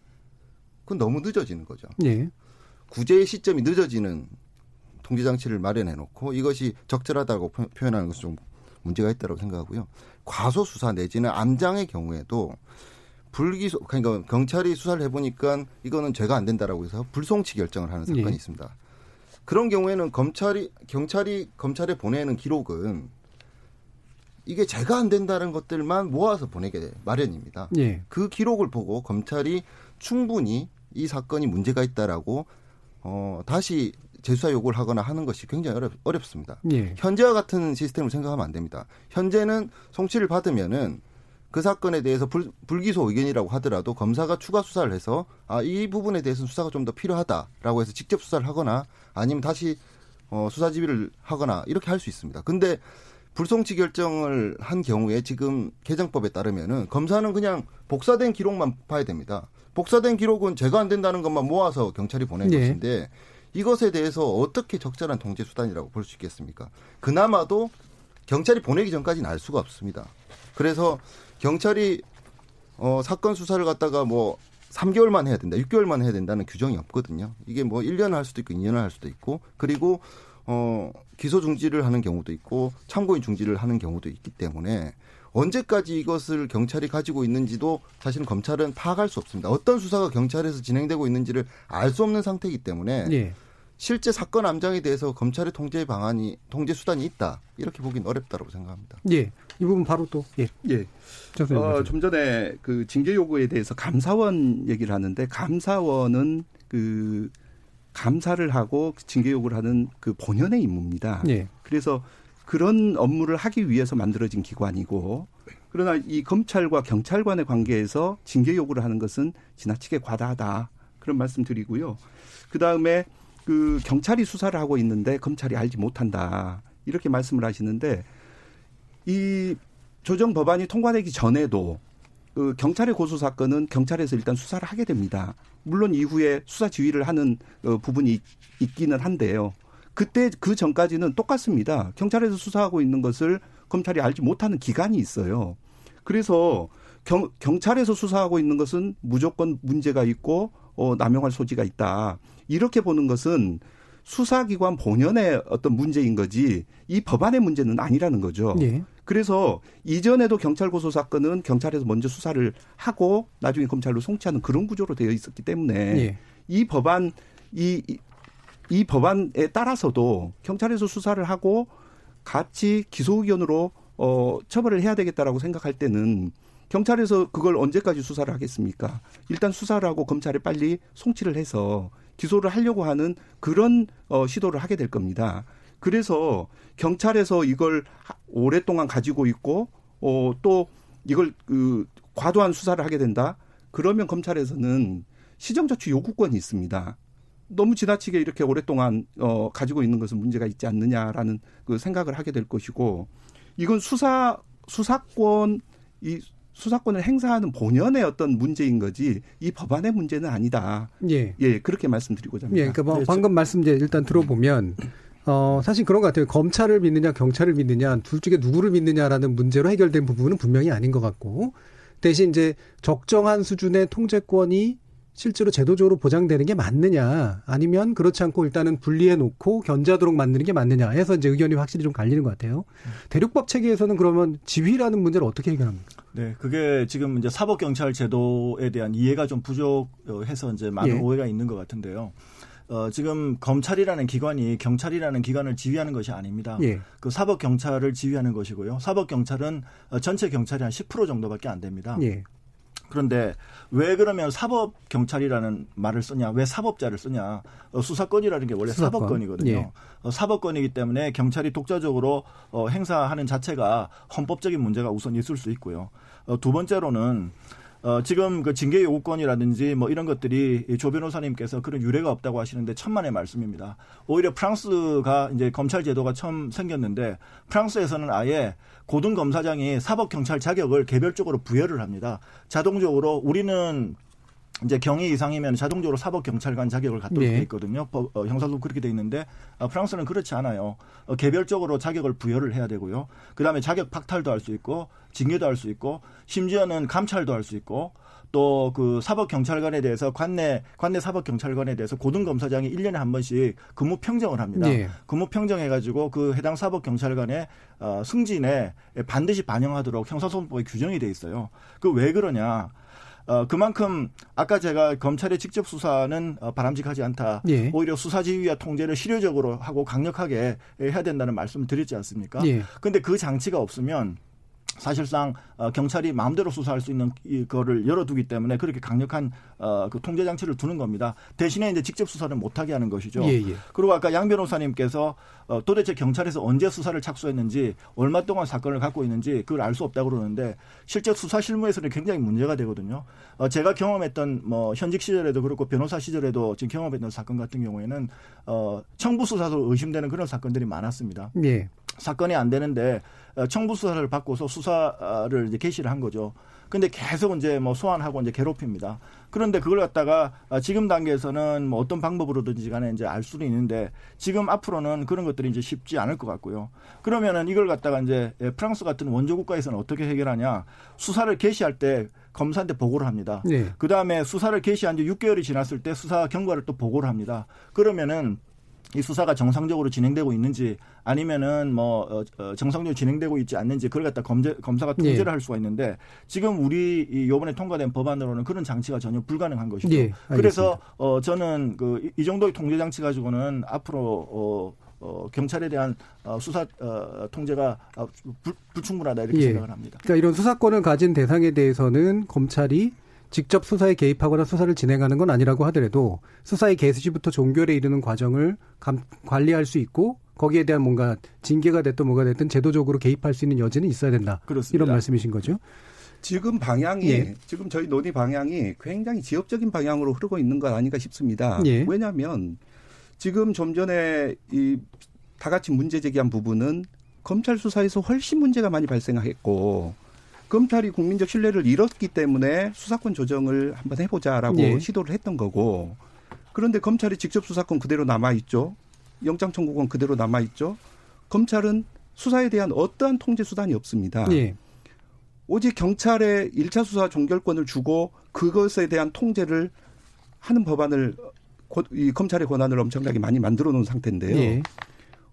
그건 너무 늦어지는 거죠. 예. 구제의 시점이 늦어지는 통제 장치를 마련해 놓고 이것이 적절하다고 표- 표현하는 것은 좀 문제가 있다고 생각하고요. 과소 수사 내지는 암장의 경우에도 불기소 그러니까 경찰이 수사를 해보니까 이거는 죄가 안 된다라고 해서 불송치 결정을 하는 사건이 예. 있습니다. 그런 경우에는 검찰이 경찰이 검찰에 보내는 기록은 이게 죄가 안 된다는 것들만 모아서 보내게 마련입니다. 예. 그 기록을 보고 검찰이 충분히 이 사건이 문제가 있다라고 어 다시 재수사 요구를 하거나 하는 것이 굉장히 어렵, 어렵습니다. 예. 현재와 같은 시스템을 생각하면 안 됩니다. 현재는 송치를 받으면은 그 사건에 대해서 불, 불기소 의견이라고 하더라도 검사가 추가 수사를 해서 아 이 부분에 대해서는 수사가 좀 더 필요하다라고 해서 직접 수사를 하거나 아니면 다시 어, 수사 지휘를 하거나 이렇게 할 수 있습니다. 근데 불송치 결정을 한 경우에 지금 개정법에 따르면은 검사는 그냥 복사된 기록만 봐야 됩니다. 복사된 기록은 죄가 안 된다는 것만 모아서 경찰이 보낸 예. 것인데 이것에 대해서 어떻게 적절한 통제 수단이라고 볼 수 있겠습니까? 그나마도 경찰이 보내기 전까지는 알 수가 없습니다. 그래서 경찰이 어, 사건 수사를 갖다가 뭐 3개월만 해야 된다, 6개월만 해야 된다는 규정이 없거든요. 이게 뭐 1년을 할 수도 있고 2년을 할 수도 있고 그리고 어, 기소 중지를 하는 경우도 있고 참고인 중지를 하는 경우도 있기 때문에 언제까지 이것을 경찰이 가지고 있는지도 사실은 검찰은 파악할 수 없습니다. 어떤 수사가 경찰에서 진행되고 있는지를 알 수 없는 상태이기 때문에 예. 실제 사건 암장에 대해서 검찰의 통제 방안이 통제 수단이 있다 이렇게 보기는 어렵다고 생각합니다. 예. 이 부분 바로 또 예. 예. 정 어, 좀 전에 그 징계 요구에 대해서 감사원 얘기를 하는데 감사원은 그 감사를 하고 징계 요구를 하는 그 본연의 임무입니다. 예. 그래서 그런 업무를 하기 위해서 만들어진 기관이고 그러나 이 검찰과 경찰관의 관계에서 징계 요구를 하는 것은 지나치게 과다하다. 그런 말씀 드리고요. 그 다음에 그 경찰이 수사를 하고 있는데 검찰이 알지 못한다. 이렇게 말씀을 하시는데 이 조정 법안이 통과되기 전에도 그 경찰의 고소 사건은 경찰에서 일단 수사를 하게 됩니다. 물론 이후에 수사 지휘를 하는 어, 부분이 있기는 한데요. 그때 그 전까지는 똑같습니다. 경찰에서 수사하고 있는 것을 검찰이 알지 못하는 기간이 있어요. 그래서 경, 경찰에서 수사하고 있는 것은 무조건 문제가 있고 어, 남용할 소지가 있다. 이렇게 보는 것은 수사기관 본연의 어떤 문제인 거지 이 법안의 문제는 아니라는 거죠. 예. 그래서 이전에도 경찰 고소 사건은 경찰에서 먼저 수사를 하고 나중에 검찰로 송치하는 그런 구조로 되어 있었기 때문에 예. 이 법안 이, 이 법안에 따라서도 경찰에서 수사를 하고 같이 기소 의견으로 어 처벌을 해야 되겠다라고 생각할 때는 경찰에서 그걸 언제까지 수사를 하겠습니까? 일단 수사를 하고 검찰에 빨리 송치를 해서 기소를 하려고 하는 그런 어, 시도를 하게 될 겁니다. 그래서 경찰에서 이걸 오랫동안 가지고 있고 어, 또 이걸 그 과도한 수사를 하게 된다. 그러면 검찰에서는 시정조치 요구권이 있습니다. 너무 지나치게 이렇게 오랫동안 어, 가지고 있는 것은 문제가 있지 않느냐라는 그 생각을 하게 될 것이고 이건 수사 수사권 이 수사권을 행사하는 본연의 어떤 문제인 거지 이 법안의 문제는 아니다. 예, 예 그렇게 말씀드리고자 합니다. 예, 그러니까 뭐 네, 방금 말씀 이제 일단 들어보면 어 사실 그런 것 같아요. 검찰을 믿느냐 경찰을 믿느냐 둘 중에 누구를 믿느냐라는 문제로 해결된 부분은 분명히 아닌 것 같고 대신 이제 적정한 수준의 통제권이 실제로 제도적으로 보장되는 게 맞느냐 아니면 그렇지 않고 일단은 분리해 놓고 견제하도록 만드는 게 맞느냐 해서 이제 의견이 확실히 좀 갈리는 것 같아요. 대륙법 체계에서는 그러면 지휘라는 문제를 어떻게 해결합니까? 네, 그게 지금 이제 사법 경찰 제도에 대한 이해가 좀 부족해서 이제 많은 예. 오해가 있는 것 같은데요. 어, 지금 검찰이라는 기관이 경찰이라는 기관을 지휘하는 것이 아닙니다. 예. 그 사법 경찰을 지휘하는 것이고요. 사법 경찰은 어, 전체 경찰이 한 10% 정도밖에 안 됩니다. 예. 그런데 왜 그러면 사법 경찰이라는 말을 쓰냐? 왜 사법자를 쓰냐? 어, 수사권이라는 게 원래 수사권. 사법권이거든요. 예. 어, 사법권이기 때문에 경찰이 독자적으로 어, 행사하는 자체가 헌법적인 문제가 우선 있을 수 있고요. 어, 두 번째로는 어, 지금 그 징계 요구권이라든지 뭐 이런 것들이 조 변호사님께서 그런 유례가 없다고 하시는데 천만의 말씀입니다. 오히려 프랑스가 이제 검찰 제도가 처음 생겼는데 프랑스에서는 아예 고등 검사장이 사법 경찰 자격을 개별적으로 부여를 합니다. 자동적으로 우리는 이제 경위 이상이면 자동적으로 사법 경찰관 자격을 갖도록 네. 돼 있거든요. 법, 어, 형사도 그렇게 돼 있는데 어, 프랑스는 그렇지 않아요. 어, 개별적으로 자격을 부여를 해야 되고요. 그다음에 자격 박탈도 할 수 있고 징계도 할 수 있고 심지어는 감찰도 할 수 있고 또 그 사법 경찰관에 대해서 관내 관내 사법 경찰관에 대해서 고등 검사장이 1년에 한 번씩 근무 평정을 합니다. 네. 근무 평정해 가지고 그 해당 사법 경찰관의 어, 승진에 반드시 반영하도록 형사소송법에 규정이 돼 있어요. 그 왜 그러냐? 어, 그만큼 아까 제가 검찰의 직접 수사는 어, 바람직하지 않다. 예. 오히려 수사 지휘와 통제를 실효적으로 하고 강력하게 해야 된다는 말씀을 드렸지 않습니까? 예. 근데 그 장치가 없으면 사실상 어, 경찰이 마음대로 수사할 수 있는 이거를 열어두기 때문에 그렇게 강력한 어, 그 통제 장치를 두는 겁니다. 대신에 이제 직접 수사를 못하게 하는 것이죠. 예, 예. 그리고 아까 양 변호사님께서 어, 도대체 경찰에서 언제 수사를 착수했는지 얼마 동안 사건을 갖고 있는지 그걸 알 수 없다고 그러는데 실제 수사 실무에서는 굉장히 문제가 되거든요. 어, 제가 경험했던 뭐 현직 시절에도 그렇고 변호사 시절에도 지금 경험했던 사건 같은 경우에는 어, 청부 수사로 의심되는 그런 사건들이 많았습니다. 예. 사건이 안 되는데 어, 청부 수사를 받고서 수사를 이제 개시를 한 거죠. 근데 계속 이제 뭐 소환하고 이제 괴롭힙니다. 그런데 그걸 갖다가 어, 지금 단계에서는 뭐 어떤 방법으로든지 간에 이제 알 수는 있는데 지금 앞으로는 그런 것들이 이제 쉽지 않을 것 같고요. 그러면은 이걸 갖다가 이제 예, 프랑스 같은 원조 국가에서는 어떻게 해결하냐? 수사를 개시할 때 검사한테 보고를 합니다. 네. 그 다음에 수사를 개시한 지 6개월이 지났을 때 수사 경과를 또 보고를 합니다. 그러면은 이 수사가 정상적으로 진행되고 있는지 아니면은 뭐 어, 어, 정상적으로 진행되고 있지 않는지 그걸 갖다 검제, 검사가 통제를 예. 할 수가 있는데 지금 우리 이 요번에 통과된 법안으로는 그런 장치가 전혀 불가능한 것이죠. 예, 그래서 어 저는 그 이 정도의 통제 장치 가지고는 앞으로 어 어, 경찰에 대한 어, 수사 어, 통제가 어, 불, 불충분하다 이렇게 예. 생각을 합니다. 그러니까 이런 수사권을 가진 대상에 대해서는 검찰이 직접 수사에 개입하거나 수사를 진행하는 건 아니라고 하더라도 수사의 개시부터 종결에 이르는 과정을 감, 관리할 수 있고 거기에 대한 뭔가 징계가 됐든 뭐가 됐든 제도적으로 개입할 수 있는 여지는 있어야 된다. 그렇습니다. 이런 말씀이신 거죠. 지금 방향이 예. 지금 저희 논의 방향이 굉장히 지역적인 방향으로 흐르고 있는 것 아닌가 싶습니다. 예. 왜냐하면 지금 좀 전에 이 다 같이 문제 제기한 부분은 검찰 수사에서 훨씬 문제가 많이 발생했고 검찰이 국민적 신뢰를 잃었기 때문에 수사권 조정을 한번 해보자라고 예. 시도를 했던 거고 그런데 검찰이 직접 수사권 그대로 남아 있죠. 영장 청구권 그대로 남아 있죠. 검찰은 수사에 대한 어떠한 통제 수단이 없습니다. 예. 오직 경찰에 1차 수사 종결권을 주고 그것에 대한 통제를 하는 법안을 고- 이 검찰의 권한을 엄청나게 많이 만들어 놓은 상태인데요. 예.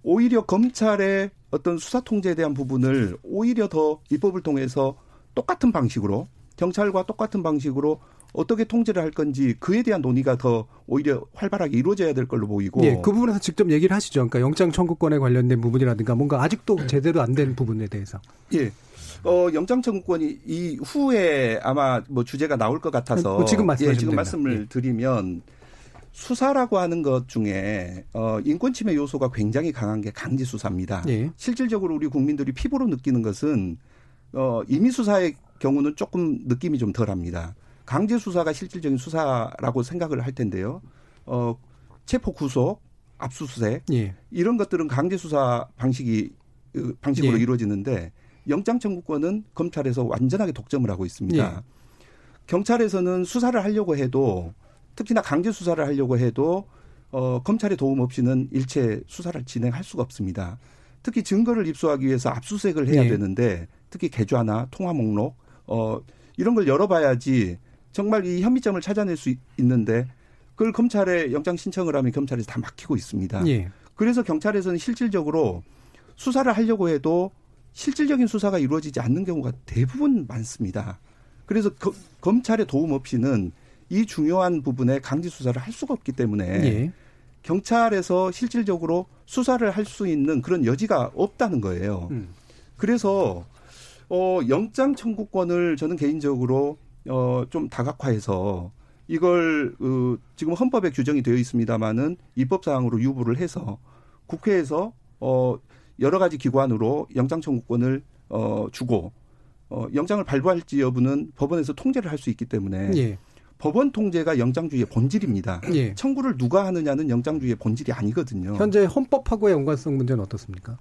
오히려 검찰의 어떤 수사 통제에 대한 부분을 오히려 더 입법을 통해서 똑같은 방식으로 경찰과 똑같은 방식으로 어떻게 통제를 할 건지 그에 대한 논의가 더 오히려 활발하게 이루어져야 될 걸로 보이고 예, 그 부분에서 직접 얘기를 하시죠. 그러니까 영장 청구권에 관련된 부분이라든가 뭔가 아직도 제대로 안 된 부분에 대해서. 예. 어, 영장 청구권이 이 후에 아마 뭐 주제가 나올 것 같아서 뭐 지금 예, 지금 됩니다. 말씀을 예. 드리면 수사라고 하는 것 중에 어, 인권 침해 요소가 굉장히 강한 게 강제 수사입니다. 예. 실질적으로 우리 국민들이 피부로 느끼는 것은 어, 임의 수사의 경우는 조금 느낌이 좀 덜합니다. 강제 수사가 실질적인 수사라고 생각을 할 텐데요. 어, 체포 구속, 압수수색 예. 이런 것들은 강제 수사 방식이 그 방식으로 예. 이루어지는데 영장 청구권은 검찰에서 완전하게 독점을 하고 있습니다. 예. 경찰에서는 수사를 하려고 해도 특히나 강제 수사를 하려고 해도 어, 검찰의 도움 없이는 일체 수사를 진행할 수가 없습니다. 특히 증거를 입수하기 위해서 압수수색을 해야 예. 되는데 특히 계좌나 통화 목록 어, 이런 걸 열어봐야지 정말 이 혐의점을 찾아낼 수 있- 있는데 그걸 검찰에 영장 신청을 하면 검찰에서 다 막히고 있습니다. 예. 그래서 경찰에서는 실질적으로 수사를 하려고 해도 실질적인 수사가 이루어지지 않는 경우가 대부분 많습니다. 그래서 거- 검찰의 도움 없이는 이 중요한 부분에 강제 수사를 할 수가 없기 때문에 예. 경찰에서 실질적으로 수사를 할 수 있는 그런 여지가 없다는 거예요. 음. 그래서 어 영장 청구권을 저는 개인적으로 어좀 다각화해서 이걸 어, 지금 헌법에 규정이 되어 있습니다마는 입법 사항으로 유보를 해서 국회에서 어 여러 가지 기관으로 영장 청구권을 어 주고 어 영장을 발부할지 여부는 법원에서 통제를 할 수 있기 때문에 예. 법원 통제가 영장주의의 본질입니다. 예. 청구를 누가 하느냐는 영장주의의 본질이 아니거든요. 현재 헌법하고의 연관성 문제는 어떻습니까?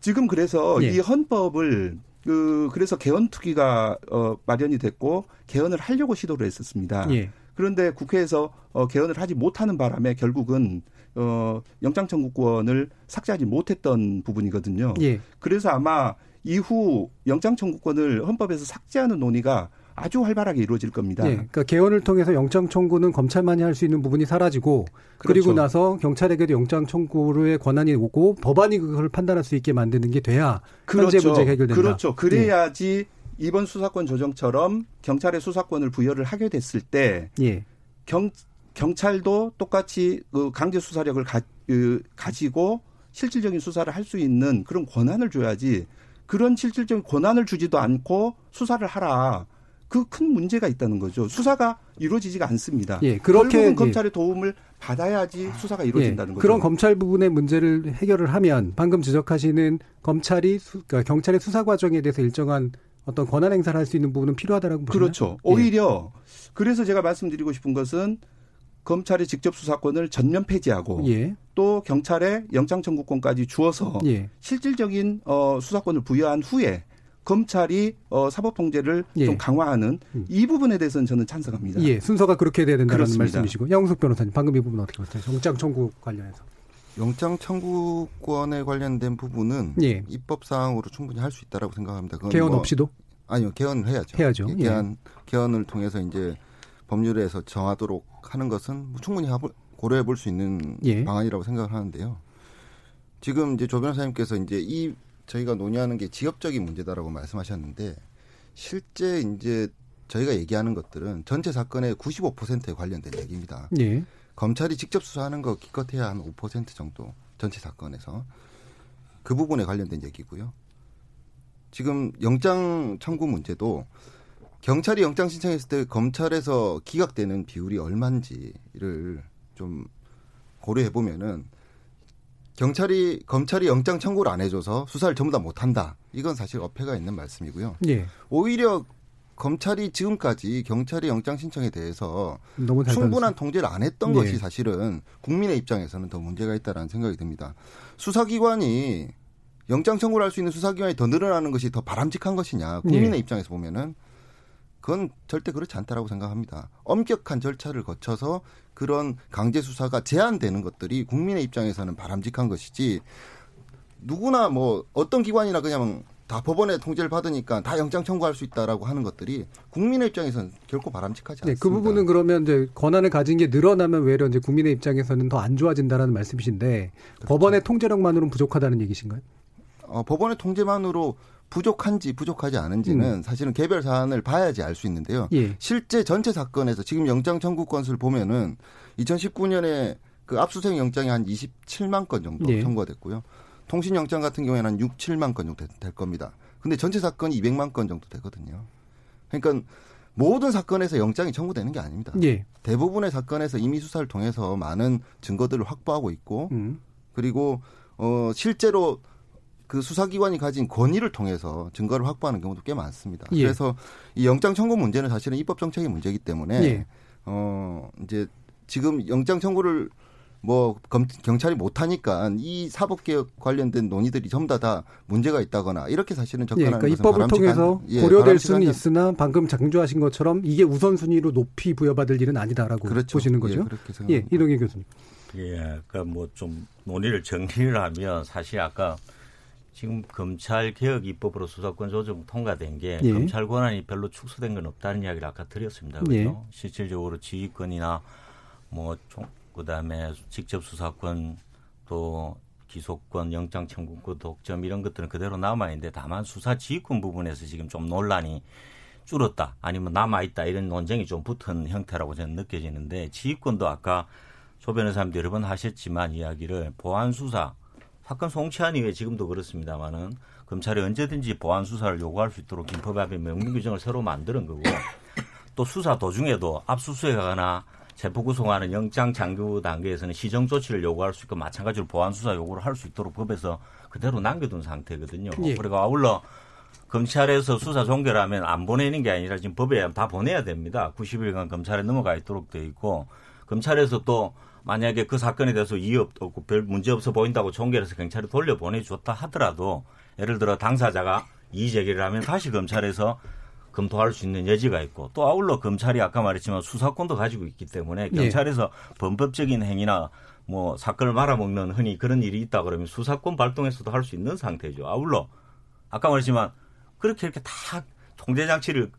지금 그래서 예. 이 헌법을 그 그래서 개헌 투기가 어 마련이 됐고 개헌을 하려고 시도를 했었습니다. 예. 그런데 국회에서 어 개헌을 하지 못하는 바람에 결국은 어 영장 청구권을 삭제하지 못했던 부분이거든요. 예. 그래서 아마 이후 영장 청구권을 헌법에서 삭제하는 논의가 아주 활발하게 이루어질 겁니다. 예. 그러니까 개헌을 통해서 영장 청구는 검찰만이 할 수 있는 부분이 사라지고 그리고 그렇죠. 나서 경찰에게도 영장 청구의 권한이 오고 법안이 그걸 판단할 수 있게 만드는 게 돼야 현재 문제가 해결된다. 그렇죠. 그래야지 이번 수사권 조정처럼 경찰의 수사권을 부여를 하게 됐을 때 예. 경, 경찰도 똑같이 그 강제 수사력을 가, 그, 가지고 실질적인 수사를 할 수 있는 그런 권한을 줘야지 그런 실질적인 권한을 주지도 않고 수사를 하라. 그 큰 문제가 있다는 거죠. 수사가 이루어지지가 않습니다. 예, 그렇게, 예. 검찰의 도움을 받아야지 수사가 이루어진다는 예, 거죠. 그런 검찰 부분의 문제를 해결을 하면 방금 지적하시는 검찰이 수, 그러니까 경찰의 수사 과정에 대해서 일정한 어떤 권한 행사를 할 수 있는 부분은 필요하다라고 보시나요? 그렇죠. 오히려 그래서 제가 말씀드리고 싶은 것은 검찰의 직접 수사권을 전면 폐지하고 예. 또 경찰에 영장 청구권까지 주어서 예. 실질적인 어 수사권을 부여한 후에 검찰이 어 사법 통제를 예. 좀 강화하는 이 부분에 대해서는 저는 찬성합니다. 예, 순서가 그렇게 돼야 된다는 그렇습니다. 말씀이시고 양승석 변호사님 방금 이 부분 어떻게 보세요? 영장 청구 관련해서. 영장 청구권에 관련된 부분은 예. 입법 사항으로 충분히 할 수 있다라고 생각합니다. 개헌 뭐- 없이도? 아니요, 개헌을 해야죠. 해야죠. 예, 예. 개헌 개헌을 통해서 이제 법률에서 정하도록 하는 것은 뭐 충분히 고려해 볼 수 있는 예. 방안이라고 생각을 하는데요. 지금 이제 조 변호사님께서 이제 이 저희가 논의하는 게 지역적인 문제다라고 말씀하셨는데 실제 이제 저희가 얘기하는 것들은 전체 사건의 95%에 관련된 얘기입니다. 예. 검찰이 직접 수사하는 거 기껏해야 한 5% 정도 전체 사건에서 그 부분에 관련된 얘기고요. 지금 영장 청구 문제도 경찰이 영장 신청했을 때 검찰에서 기각되는 비율이 얼마인지를 좀 고려해 보면은 경찰이 검찰이 영장 청구를 안 해줘서 수사를 전부 다 못한다. 이건 사실 어폐가 있는 말씀이고요. 예. 오히려 검찰이 지금까지 경찰의 영장 신청에 대해서 충분한 통제를 안 했던 네. 것이 사실은 국민의 입장에서는 더 문제가 있다라는 생각이 듭니다. 수사기관이 영장 청구를 할 수 있는 수사기관이 더 늘어나는 것이 더 바람직한 것이냐 국민의 네. 입장에서 보면은 그건 절대 그렇지 않다라고 생각합니다. 엄격한 절차를 거쳐서 그런 강제 수사가 제한되는 것들이 국민의 입장에서는 바람직한 것이지 누구나 뭐 어떤 기관이나 그냥 다 법원의 통제를 받으니까 다 영장 청구할 수 있다라고 하는 것들이 국민의 입장에서는 결코 바람직하지 않습니다. 네, 그 부분은 그러면 이제 권한을 가진 게 늘어나면 외려 이제 국민의 입장에서는 더 안 좋아진다라는 말씀이신데 그렇죠. 법원의 통제력만으로는 부족하다는 얘기신가요? 어, 법원의 통제만으로 부족한지 부족하지 않은지는 음. 사실은 개별 사안을 봐야지 알 수 있는데요. 예. 실제 전체 사건에서 지금 영장 청구 건수를 보면은 2019년에 그 압수수색 영장이 한 27만 건 정도 예. 청구가 됐고요. 통신 영장 같은 경우에는 한 6, 7만 건 정도 될 겁니다. 근데 전체 사건이 200만 건 정도 되거든요. 그러니까 모든 사건에서 영장이 청구되는 게 아닙니다. 예. 대부분의 사건에서 이미 수사를 통해서 많은 증거들을 확보하고 있고 음. 그리고 어 실제로 그 수사기관이 가진 권위를 통해서 증거를 확보하는 경우도 꽤 많습니다. 예. 그래서 이 영장 청구 문제는 사실은 입법 정책의 문제이기 때문에 예. 어 이제 지금 영장 청구를 뭐 검, 경찰이 못하니까 이 사법개혁 관련된 논의들이 전부 다, 다 문제가 있다거나 이렇게 사실은 접근하는 예, 그러니까 입법을 통해서 예, 고려될 수는 있으나 방금 장조하신 것처럼 이게 우선순위로 높이 부여받을 일은 아니다라고 그렇죠. 보시는 거죠. 예, 그렇게 생각합니다. 예, 이동희 교수님. 예, 그러니까 뭐 좀 논의를 정리를 하면 사실 아까 지금 검찰 개혁 입법으로 수사권 조정 통과된 게 예. 검찰 권한이 별로 축소된 건 없다는 이야기를 아까 드렸습니다. 그죠? 예. 실질적으로 지휘권이나 뭐 총, 그다음에 직접 수사권 또 기소권, 영장 청구권, 독점 이런 것들은 그대로 남아 있는데 다만 수사 지휘권 부분에서 지금 좀 논란이 줄었다 아니면 남아 있다 이런 논쟁이 좀 붙은 형태라고 저는 느껴지는데 지휘권도 아까 조 변호사님도 여러 번 하셨지만 이야기를 보안 수사 사건 송치한 이후에 지금도 그렇습니다만은 검찰이 언제든지 보안 수사를 요구할 수 있도록 김법합의 명문 규정을 새로 만드는 거고 [COUGHS] 또 수사 도중에도 압수수색하거나 체포 구속하는 영장 장교 단계에서는 시정 조치를 요구할 수 있고 마찬가지로 보안 수사 요구를 할 수 있도록 법에서 그대로 남겨둔 상태거든요. 예. 그리고 아울러 검찰에서 수사 종결하면 안 보내는 게 아니라 지금 법에 다 보내야 됩니다. 90일간 검찰에 넘어가 있도록 돼 있고 검찰에서 또 만약에 그 사건에 대해서 이의 없고 별 문제 없어 보인다고 종결해서 경찰에 돌려보내줬다 하더라도 예를 들어 당사자가 이의 제기를 하면 다시 검찰에서 검토할 수 있는 여지가 있고 또 아울러 검찰이 아까 말했지만 수사권도 가지고 있기 때문에 예. 경찰에서 예. 범법적인 행위나 뭐 사건을 말아먹는 흔히 그런 일이 있다 그러면 수사권 발동해서도 할 수 있는 상태죠. 아울러 아까 말했지만 그렇게 이렇게 다 통제 장치를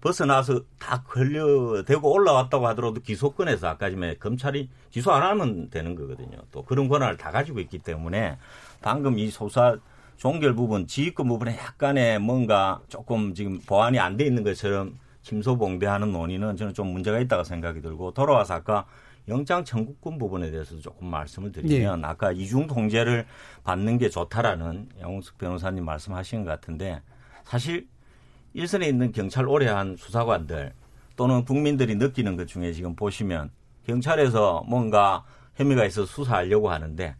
벗어나서 다 걸려대고 올라왔다고 하더라도 기소권에서 아까 전에 검찰이 기소 안 하면 되는 거거든요. 또 그런 권한을 다 가지고 있기 때문에 방금 이 소사 종결 부분, 지휘권 부분에 약간의 뭔가 조금 지금 보완이 안 돼 있는 것처럼 침소봉대하는 논의는 저는 좀 문제가 있다고 생각이 들고 돌아와서 아까 영장 청구권 부분에 대해서 조금 말씀을 드리면 네. 아까 이중 통제를 받는 게 좋다라는 양홍석 변호사님 말씀하신 것 같은데 사실 일선에 있는 경찰 오래 한 수사관들 또는 국민들이 느끼는 것 중에 지금 보시면 경찰에서 뭔가 혐의가 있어서 수사하려고 하는데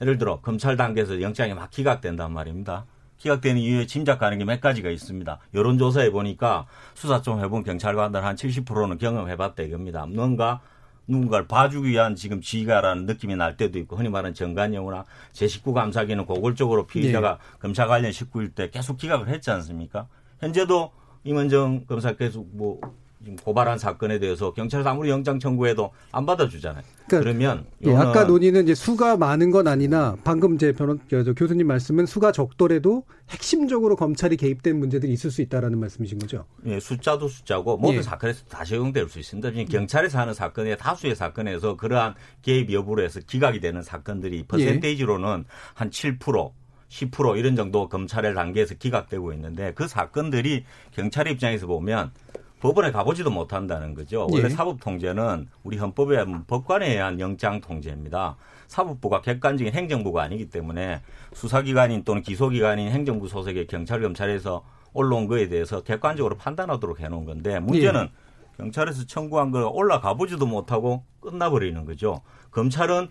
예를 들어 검찰 단계에서 영장이 막 기각된단 말입니다. 기각되는 이유에 짐작가는 게 몇 가지가 있습니다. 여론조사에 보니까 수사 좀 해본 경찰관들 한 70%는 경험해봤다 이겁니다. 뭔가 누군가를 봐주기 위한 지금 지휘가라는 느낌이 날 때도 있고 흔히 말하는 정관용이나 제 식구 감사기는 고골적으로 피의자가 네. 검사 관련 식구일 때 계속 기각을 했지 않습니까? 현재도 임원정 검사 계속 뭐 지금 고발한 사건에 대해서 경찰에서 아무리 영장 청구해도 안 받아주잖아요. 그러니까 그러면 예, 아까 논의는 이제 수가 많은 건 아니나 방금 제 변호 저, 교수님 말씀은 수가 적더라도 핵심적으로 검찰이 개입된 문제들이 있을 수 있다라는 말씀이신 거죠? 예, 숫자도 숫자고 모든 예. 사건에서 다 적용될 수 있습니다. 경찰에서 하는 사건의 다수의 사건에서 그러한 개입 여부로 해서 기각이 되는 사건들이 예. 퍼센테이지로는 예. 한 7%. 10% 이런 정도 검찰의 단계에서 기각되고 있는데 그 사건들이 경찰 입장에서 보면 법원에 가보지도 못한다는 거죠. 원래 예. 사법 통제는 우리 헌법에 법관에 의한 영장 통제입니다. 사법부가 객관적인 행정부가 아니기 때문에 수사기관인 또는 기소기관인 행정부 소속의 경찰 검찰에서 올라온 거에 대해서 객관적으로 판단하도록 해놓은 건데 문제는 예. 경찰에서 청구한 거 올라가 보지도 못하고 끝나버리는 거죠. 검찰은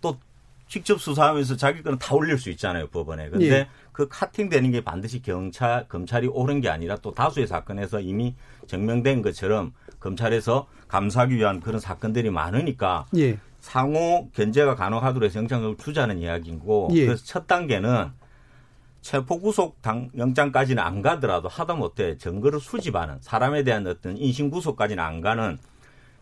또 직접 수사하면서 자기 거는 다 올릴 수 있잖아요 법원에. 근데 예. 그 카팅되는 게 반드시 경찰 검찰이 옳은 게 아니라 또 다수의 사건에서 이미 증명된 것처럼 검찰에서 감사하기 위한 그런 사건들이 많으니까 예. 상호 견제가 가능하도록 해서 영장을 주자는 이야기고 예. 그래서 첫 단계는 체포 구속 당 영장까지는 안 가더라도 하다못해 증거를 수집하는 사람에 대한 어떤 인신 구속까지는 안 가는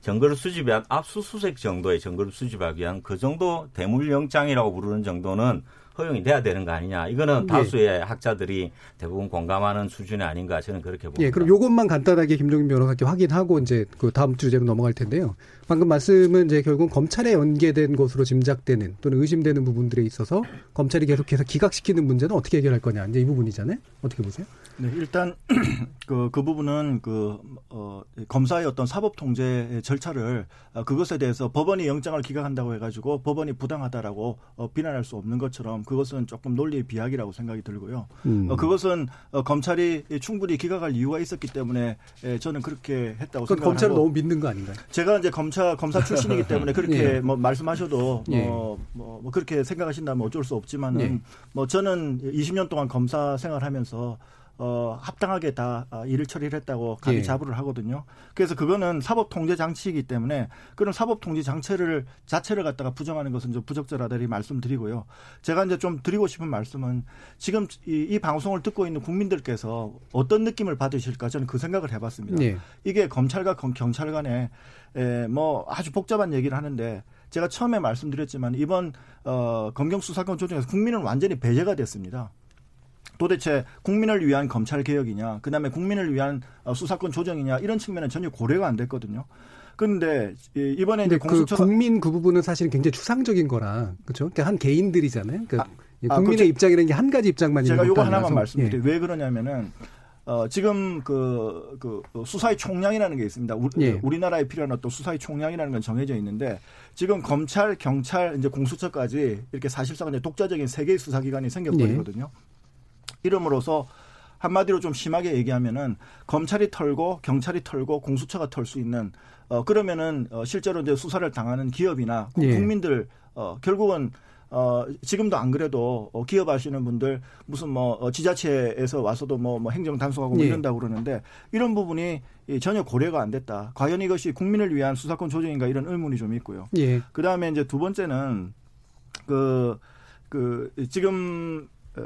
증거를 수집에 한 압수수색 정도의 증거를 수집하기 위한 그 정도 대물영장이라고 부르는 정도는 허용이 돼야 되는 거 아니냐. 이거는 예. 다수의 학자들이 대부분 공감하는 수준이 아닌가 저는 그렇게 봅니다. 예, 그럼 요것만 간단하게 김종인 변호사께 확인하고 이제 그 다음 주제로 넘어갈 텐데요. 방금 말씀은 이제 결국 검찰에 연계된 것으로 짐작되는 또는 의심되는 부분들에 있어서 검찰이 계속해서 기각시키는 문제는 어떻게 해결할 거냐. 이제 이 부분이잖아요. 어떻게 보세요? 네, 일단 [CLEARS THROAT] 그, 그 부분은 그, 어, 검사의 어떤 사법 통제 절차를 어, 그것에 대해서 법원이 영장을 기각한다고 해가지고 법원이 부당하다라고 어, 비난할 수 없는 것처럼 그것은 조금 논리의 비약이라고 생각이 들고요. 음. 어, 그것은 어, 검찰이 충분히 기각할 이유가 있었기 때문에 예, 저는 그렇게 했다고 생각합니다. 검찰을 너무 믿는 거 아닌가요? 제가 이제 검찰 검사 출신이기 [LAUGHS] 때문에 그렇게 예. 뭐 말씀하셔도 예. 뭐, 뭐, 뭐, 그렇게 생각하신다면 어쩔 수 없지만은 예. 뭐 저는 20년 동안 검사 생활하면서 어, 합당하게 다 어, 일을 처리를 했다고 감히 예. 자부를 하거든요. 그래서 그거는 사법 통제 장치이기 때문에 그런 사법 통제 장치를 자체를 갖다가 부정하는 것은 좀 부적절하다리 말씀드리고요. 제가 이제 좀 드리고 싶은 말씀은 지금 이, 이 방송을 듣고 있는 국민들께서 어떤 느낌을 받으실까 저는 그 생각을 해봤습니다. 예. 이게 검찰과 경찰 간에 에, 뭐 아주 복잡한 얘기를 하는데 제가 처음에 말씀드렸지만 이번 어, 검경 수사권 조정에서 국민은 완전히 배제가 됐습니다. 도대체 국민을 위한 검찰 개혁이냐, 그 다음에 국민을 위한 어, 수사권 조정이냐 이런 측면은 전혀 고려가 안 됐거든요. 그런데 이번에 이제 공수처 그 국민 그 부분은 사실 굉장히 추상적인 거라 그렇죠. 그러니까 한 개인들이잖아요. 그러니까 아, 아 국민의 아, 입장이라는 게 한 가지 입장만 있는 제가 요거 하나만 말씀드려요. 예. 왜 그러냐면은 어, 지금 그, 그 수사의 총량이라는 게 있습니다. 우리, 예. 우리나라에 필요한 어떤 수사의 총량이라는 건 정해져 있는데 지금 검찰, 경찰, 이제 공수처까지 이렇게 사실상 이제 독자적인 세 개의 수사기관이 생겨버리거든요. 예. 이름으로써 한마디로 좀 심하게 얘기하면은 검찰이 털고 경찰이 털고 공수처가 털 수 있는 어 그러면은 어 실제로 이제 수사를 당하는 기업이나 예. 국민들 어 결국은 어 지금도 안 그래도 어 기업 하시는 분들 무슨 뭐 어, 지자체에서 와서도 뭐, 뭐 행정 단속하고 뭐 예. 이런다고 그러는데 이런 부분이 전혀 고려가 안 됐다. 과연 이것이 국민을 위한 수사권 조정인가 이런 의문이 좀 있고요. 예. 그 다음에 이제 두 번째는 그, 그, 지금, 어,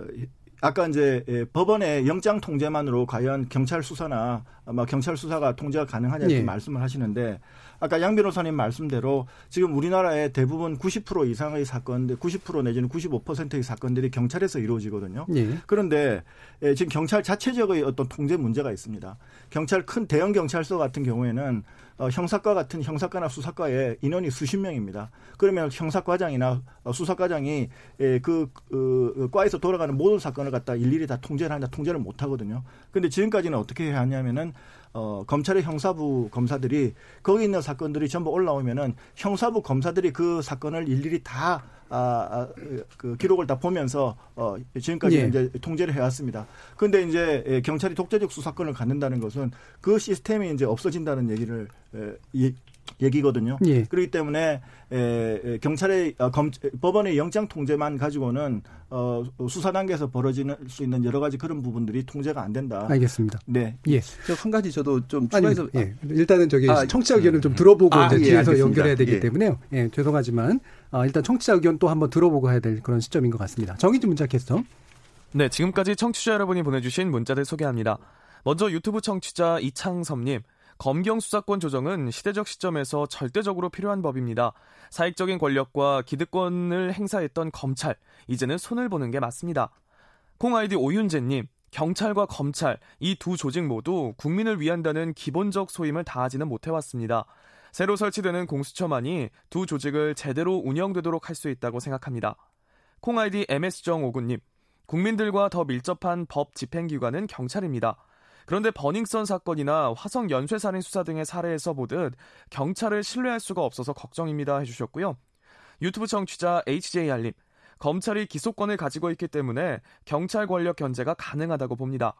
아까 이제 예, 법원의 영장 통제만으로 과연 경찰 수사나 아마 경찰 수사가 통제가 가능하냐 이렇게 예. 말씀을 하시는데 아까 양 변호사님 말씀대로 지금 우리나라의 대부분 90% 이상의 사건들 90% 내지는 95%의 사건들이 경찰에서 이루어지거든요. 예. 그런데 예, 지금 경찰 자체적의 어떤 통제 문제가 있습니다. 경찰 큰 대형 경찰서 같은 경우에는 어, 형사과 같은 형사과나 수사과에 인원이 수십 명입니다. 그러면 형사과장이나 어, 수사과장이 예, 그, 그 과에서 돌아가는 모든 사건을 갖다 일일이 다 통제를 하냐 통제를 못 하거든요. 근데 지금까지는 어떻게 해야 하냐면은 어, 검찰의 형사부 검사들이 거기 있는 사건들이 전부 올라오면은 형사부 검사들이 그 사건을 일일이 다 아, 아, 그 기록을 다 보면서 어, 지금까지 예. 이제 통제를 해왔습니다. 그런데 이제 예, 경찰이 독재적 수사권을 갖는다는 것은 그 시스템이 이제 없어진다는 얘기를 예, 얘기거든요. 예. 그렇기 때문에 에, 경찰의 어, 검, 법원의 영장 통제만 가지고는 어, 수사 단계에서 벌어지는 수 있는 여러 가지 그런 부분들이 통제가 안 된다. 알겠습니다. 네. 예. 한 가지 저도 좀 추가해서 아니, 예. 일단은 저기 아, 청취자 의견을 음. 좀 들어보고 아, 이제 예, 뒤에서. 연결해야 되기 예. 때문에요. 예, 죄송하지만 아, 일단 청취자 의견 또 한번 들어보고 해야 될 그런 시점인 것 같습니다. 정의진 문자 캐스터. 네, 지금까지 청취자 여러분이 보내주신 문자들 소개합니다. 먼저 유튜브 청취자 이창섭님. 검경 수사권 조정은 시대적 시점에서 절대적으로 필요한 법입니다. 사익적인 권력과 기득권을 행사했던 검찰, 이제는 손을 보는 게 맞습니다. 콩아이디 오윤재님, 경찰과 검찰, 이 두 조직 모두 국민을 위한다는 기본적 소임을 다하지는 못해왔습니다. 새로 설치되는 공수처만이 두 조직을 제대로 운영되도록 할 수 있다고 생각합니다. 콩아이디 MS정오구님, 국민들과 더 밀접한 법 집행기관은 경찰입니다. 그런데 버닝썬 사건이나 화성 연쇄살인 수사 등의 사례에서 보듯 경찰을 신뢰할 수가 없어서 걱정입니다 해주셨고요. 유튜브 청취자 HJR님, 검찰이 기소권을 가지고 있기 때문에 경찰 권력 견제가 가능하다고 봅니다.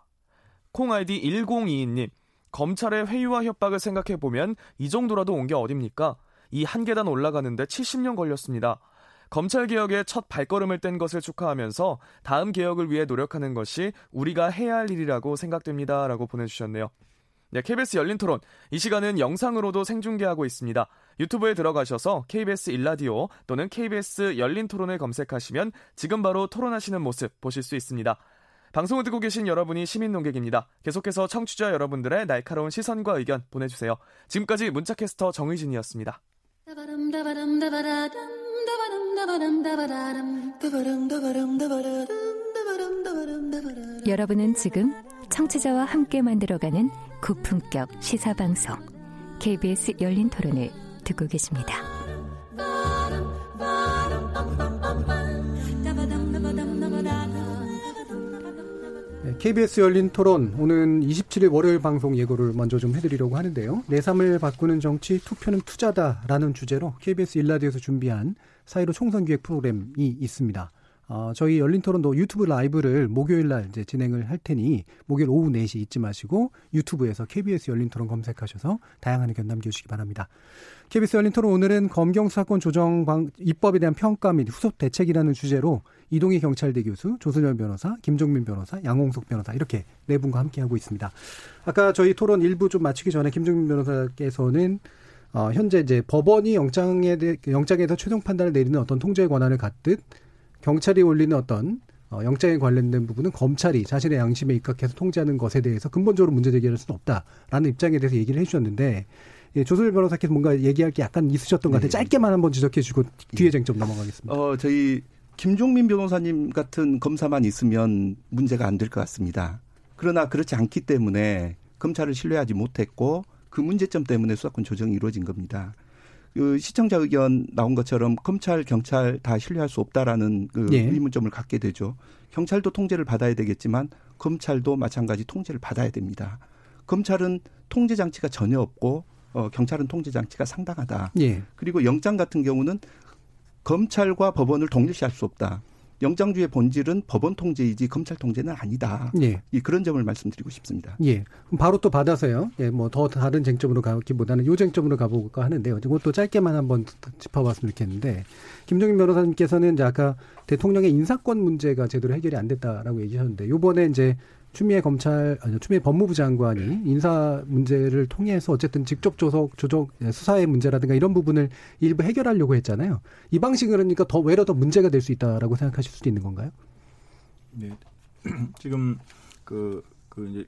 콩아이디 1022님, 검찰의 회유와 협박을 생각해보면 이 정도라도 온 게 어딥니까? 이 한 계단 올라가는데 70년 걸렸습니다. 검찰 개혁의 첫 발걸음을 뗀 것을 축하하면서 다음 개혁을 위해 노력하는 것이 우리가 해야 할 일이라고 생각됩니다라고 보내주셨네요. 네, KBS 열린 토론. 이 시간은 영상으로도 생중계하고 있습니다. 유튜브에 들어가셔서 KBS 일라디오 또는 KBS 열린 토론을 검색하시면 지금 바로 토론하시는 모습 보실 수 있습니다. 방송을 듣고 계신 여러분이 시민 농객입니다. 계속해서 청취자 여러분들의 날카로운 시선과 의견 보내주세요. 지금까지 문자캐스터 정의진이었습니다. 여러분은 지금 청취자와 함께 만들어가는 고품격 시사방송 KBS 열린 토론을 듣고 계십니다. KBS 열린 토론 오는 27일 월요일 방송 예고를 먼저 좀 해드리려고 하는데요. 내3을 바꾸는 정치 투표는 투자다라는 주제로 KBS 일라디오에서 준비한 사이로 총선 기획 프로그램이 있습니다. 어, 저희 열린 토론도 유튜브 라이브를 목요일 날 이제 진행을 할 테니 목요일 오후 4시 잊지 마시고 유튜브에서 KBS 열린 토론 검색하셔서 다양한 의견 남겨주시기 바랍니다. KBS 열린 토론 오늘은 검경 수사권 조정 방, 입법에 대한 평가 및 후속 대책이라는 주제로 이동희 경찰대 교수, 조순열 변호사, 김종민 변호사, 양홍석 변호사 이렇게 네 분과 함께 하고 있습니다. 아까 저희 토론 일부 좀 마치기 전에 김종민 변호사께서는 어, 현재 이제 법원이 영장에 대, 영장에서 최종 판단을 내리는 어떤 통제 권한을 갖듯 경찰이 올리는 어떤 어, 영장에 관련된 부분은 검찰이 자신의 양심에 입각해서 통제하는 것에 대해서 근본적으로 문제 제기할 수는 없다라는 입장에 대해서 얘기를 해주셨는데 예, 조선일 변호사께서 뭔가 얘기할 게 약간 있으셨던 것 같아요. 네. 짧게만 한번 지적해 주고 뒤에 쟁점 넘어가겠습니다. 어, 저희 김종민 변호사님 같은 검사만 있으면 문제가 안 될 것 같습니다. 그러나 그렇지 않기 때문에 검찰을 신뢰하지 못했고 그 문제점 때문에 수사권 조정이 이루어진 겁니다. 그 시청자 의견 나온 것처럼 검찰, 경찰 다 신뢰할 수 없다라는 그 예. 의문점을 갖게 되죠. 경찰도 통제를 받아야 되겠지만 검찰도 마찬가지 통제를 받아야 됩니다. 검찰은 통제 장치가 전혀 없고 어, 경찰은 통제 장치가 상당하다. 예. 그리고 영장 같은 경우는 검찰과 법원을 동일시할 수 없다. 영장주의 본질은 법원 통제이지 검찰 통제는 아니다. 예. 이 그런 점을 말씀드리고 싶습니다. 예. 바로 또 받아서요. 예, 뭐 더 다른 쟁점으로 가기보다는 요 쟁점으로 가볼까 하는데요. 이것도 짧게만 한번 짚어봤으면 좋겠는데 김종인 변호사님께서는 이제 아까 대통령의 인사권 문제가 제대로 해결이 안 됐다라고 얘기하셨는데 요번에 이제 추미애 검찰 아니 추미애 법무부 장관이 인사 문제를 통해서 어쨌든 직접 조석 조적 수사의 문제라든가 이런 부분을 일부 해결하려고 했잖아요. 이 방식은 그러니까 더 외려 더 문제가 될 수 있다라고 생각하실 수도 있는 건가요? 네. [CLEARS THROAT] 지금 그, 그 이제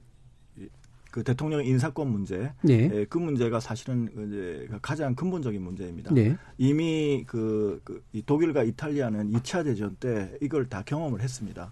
그 대통령 인사권 문제, 네. 예, 그 문제가 사실은 이제 가장 근본적인 문제입니다. 네. 이미 그, 그 독일과 이탈리아는 2차 대전 때 이걸 다 경험을 했습니다.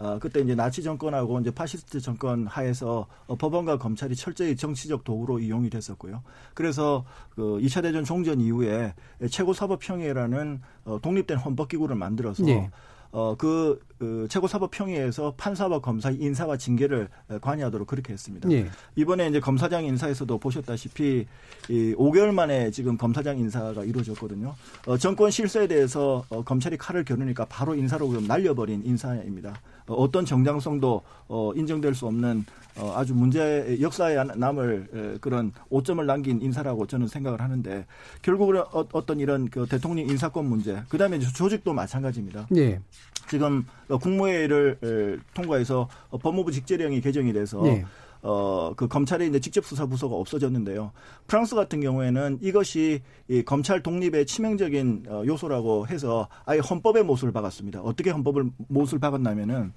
어, 그때 이제 나치 정권하고 이제 파시스트 정권 하에서 어, 법원과 검찰이 철저히 정치적 도구로 이용이 됐었고요. 그래서 그 2차 대전 종전 이후에 최고사법평의회라는 어, 독립된 헌법기구를 만들어서 네. 어, 그, 그 최고사법평의회에서 판사와 검사 인사와 징계를 관여하도록 그렇게 했습니다. 예. 이번에 이제 검사장 인사에서도 보셨다시피 이 5개월 만에 지금 검사장 인사가 이루어졌거든요. 어, 정권 실세에 대해서 어, 검찰이 칼을 겨누니까 바로 인사로 날려버린 인사입니다. 어, 어떤 정당성도 어, 인정될 수 없는 어, 아주 문제 역사에 남을 그런 오점을 남긴 인사라고 저는 생각을 하는데 결국은 어, 떤 이런 그 대통령 인사권 문제 그다음에 조직도 마찬가지입니다. 네. 지금 국무회의를 통과해서 법무부 직제령이 개정이 돼서 네. 어, 그 검찰의 이제 직접 수사 부서가 없어졌는데요. 프랑스 같은 경우에는 이것이 이 검찰 독립의 치명적인 어, 요소라고 해서 아예 헌법의 못을 박았습니다. 어떻게 헌법을 못을 박았냐면은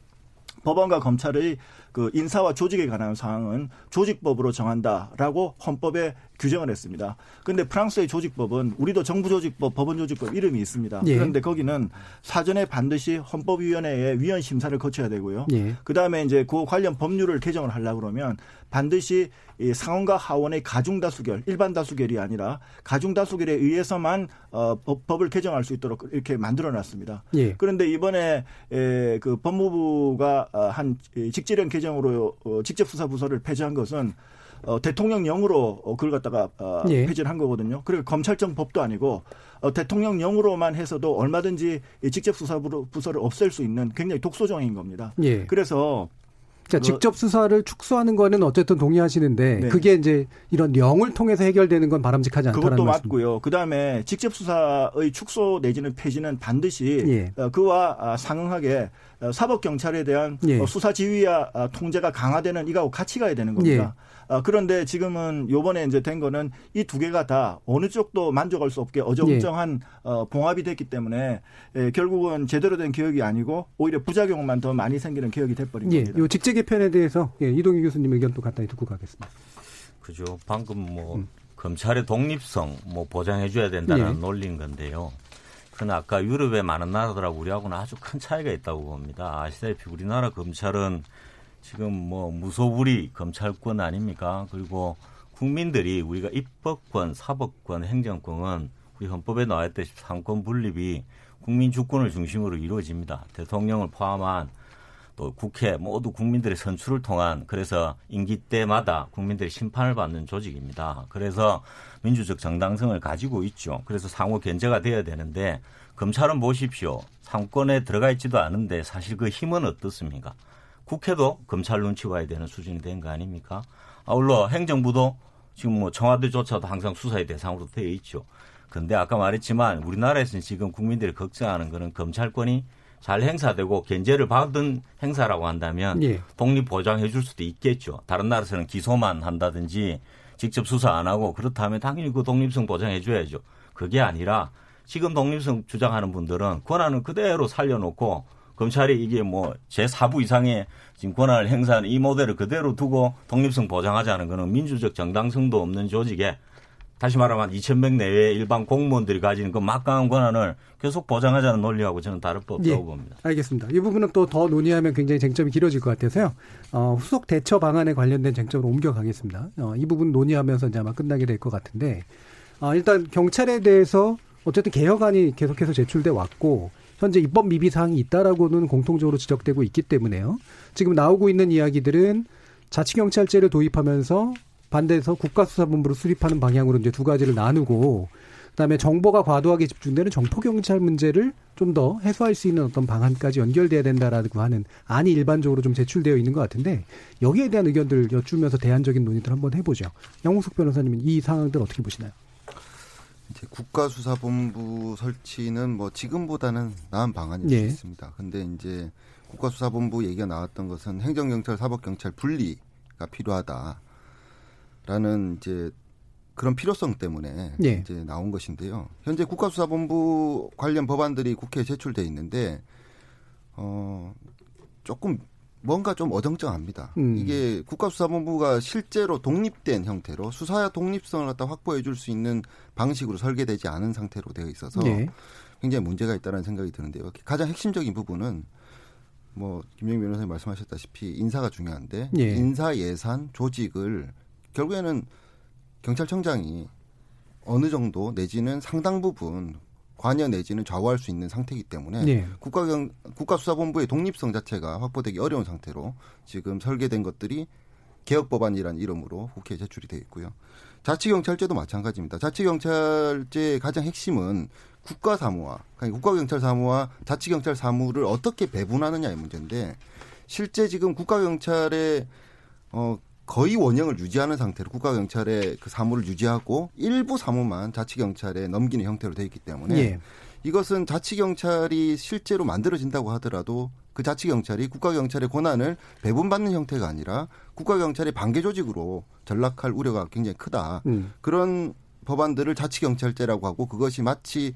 법원과 검찰의 그 인사와 조직에 관한 사항은 조직법으로 정한다라고 헌법에 규정을 했습니다. 그런데 프랑스의 조직법은 우리도 정부조직법, 법원조직법 이름이 있습니다. 예. 그런데 거기는 사전에 반드시 헌법위원회의 위원 심사를 거쳐야 되고요. 예. 그 다음에 이제 그 관련 법률을 개정을 하려 고 그러면 반드시 이 상원과 하원의 가중 다수결, 일반 다수결이 아니라 가중 다수결에 의해서만 어, 법, 을 개정할 수 있도록 이렇게 만들어놨습니다. 예. 그런데 이번에 에, 그 법무부가 어, 한 직제령 개정으로 어, 직접 수사 부서를 폐지한 것은 어, 대통령령으로 어, 그걸 갖다가 어, 예. 폐지를 한 거거든요. 그리고 검찰청 법도 아니고 어, 대통령령으로만 해서도 얼마든지 직접 수사 부서를 없앨 수 있는 굉장히 독소정인 겁니다. 예. 그래서 그러니까 직접 수사를 축소하는 거는 어쨌든 동의하시는데 네. 그게 이제 이런 영을 통해서 해결되는 건 바람직하지 않다는 그것도 말씀. 맞고요. 그다음에 직접 수사의 축소 내지는 폐지는 반드시 예. 어, 그와 아, 상응하게 어, 사법 경찰에 대한 예. 어, 수사 지휘와 통제가 강화되는 이거하고 같이 가야 되는 겁니다. 예. 그런데 지금은 요번에 이제 된 거는 이 두 개가 다 어느 쪽도 만족할 수 없게 어정쩡한 예. 봉합이 됐기 때문에 예, 결국은 제대로 된 개혁이 아니고 오히려 부작용만 더 많이 생기는 개혁이 돼버린 예. 겁니다. 요 직제 개편에 대해서 예, 이동희 교수님 의견 또 간단히 듣고 가겠습니다. 그죠. 방금 뭐 음. 검찰의 독립성 뭐 보장해줘야 된다는 예. 논리인 건데요. 그러나 아까 유럽의 많은 나라들하고 우리하고는 아주 큰 차이가 있다고 봅니다. 아시다시피 우리나라 검찰은 지금 뭐 무소불위 검찰권 아닙니까? 그리고 국민들이 우리가 입법권, 사법권, 행정권은 우리 헌법에 나와 있듯이 상권 분립이 국민 주권을 중심으로 이루어집니다. 대통령을 포함한 또 국회 모두 국민들의 선출을 통한 그래서 임기 때마다 국민들의 심판을 받는 조직입니다. 그래서 민주적 정당성을 가지고 있죠. 그래서 상호 견제가 돼야 되는데 검찰은 보십시오. 상권에 들어가 있지도 않은데 사실 그 힘은 어떻습니까? 국회도 검찰 눈치 봐야 되는 수준이 된 거 아닙니까? 아울러 행정부도 지금 뭐 청와대조차도 항상 수사의 대상으로 되어 있죠. 근데 아까 말했지만 우리나라에서는 지금 국민들이 걱정하는 거는 검찰권이 잘 행사되고 견제를 받은 행사라고 한다면 예. 독립 보장해 줄 수도 있겠죠. 다른 나라에서는 기소만 한다든지 직접 수사 안 하고 그렇다면 당연히 그 독립성 보장해 줘야죠. 그게 아니라 지금 독립성 주장하는 분들은 권한을 그대로 살려놓고 검찰이 이게 뭐 제4부 이상의 지금 권한을 행사하는 이 모델을 그대로 두고 독립성 보장하자는 거는 민주적 정당성도 없는 조직에 다시 말하면 2,000명 내외의 일반 공무원들이 가지는 그 막강한 권한을 계속 보장하자는 논리하고 저는 다를 바 없다고 예, 봅니다. 알겠습니다. 이 부분은 또 더 논의하면 굉장히 쟁점이 길어질 것 같아서요. 어, 후속 대처 방안에 관련된 쟁점으로 옮겨가겠습니다. 어, 이 부분 논의하면서 이제 아마 끝나게 될 것 같은데 어, 일단 경찰에 대해서 어쨌든 개혁안이 계속해서 제출돼 왔고 현재 입법 미비 사항이 있다라고는 공통적으로 지적되고 있기 때문에요. 지금 나오고 있는 이야기들은 자치경찰제를 도입하면서 반대해서 국가수사본부를 수립하는 방향으로 이제 두 가지를 나누고 그다음에 정보가 과도하게 집중되는 정포 경찰 문제를 좀 더 해소할 수 있는 어떤 방안까지 연결돼야 된다라고 하는 안이 일반적으로 좀 제출되어 있는 것 같은데 여기에 대한 의견들 여쭈면서 대안적인 논의들 한번 해보죠. 양홍석 변호사님은 이 상황들 어떻게 보시나요? 이제 국가수사본부 설치는 뭐 지금보다는 나은 방안일 예. 수 있습니다. 근데 이제 국가수사본부 얘기가 나왔던 것은 행정경찰, 사법경찰 분리가 필요하다. 라는 이제 그런 필요성 때문에 예. 이제 나온 것인데요. 현재 국가수사본부 관련 법안들이 국회에 제출돼 있는데 어 조금 뭔가 좀 어정쩡합니다. 음. 이게 국가수사본부가 실제로 독립된 형태로 수사 독립성을 갖다 확보해 줄 수 있는 방식으로 설계되지 않은 상태로 되어 있어서 예. 굉장히 문제가 있다는 생각이 드는데요. 가장 핵심적인 부분은 뭐 김영민 변호사님 말씀하셨다시피 인사가 중요한데 예. 인사 예산 조직을 결국에는 경찰청장이 어느 정도 내지는 상당 부분 관여 내지는 좌우할 수 있는 상태이기 때문에 네. 국가경 국가수사본부의 독립성 자체가 확보되기 어려운 상태로 지금 설계된 것들이 개혁 법안이라는 이름으로 국회에 제출이 되어 있고요. 자치경찰제도 마찬가지입니다. 자치경찰제의 가장 핵심은 국가 사무와 그러니까 국가경찰 사무와 자치경찰 사무를 어떻게 배분하느냐의 문제인데 실제 지금 국가경찰의 어 거의 원형을 유지하는 상태로 국가경찰의 그 사무를 유지하고 일부 사무만 자치경찰에 넘기는 형태로 되어 있기 때문에 예. 이것은 자치경찰이 실제로 만들어진다고 하더라도 그 자치경찰이 국가경찰의 권한을 배분받는 형태가 아니라 국가경찰의 반개 조직으로 전락할 우려가 굉장히 크다. 음. 그런 법안들을 자치경찰제라고 하고 그것이 마치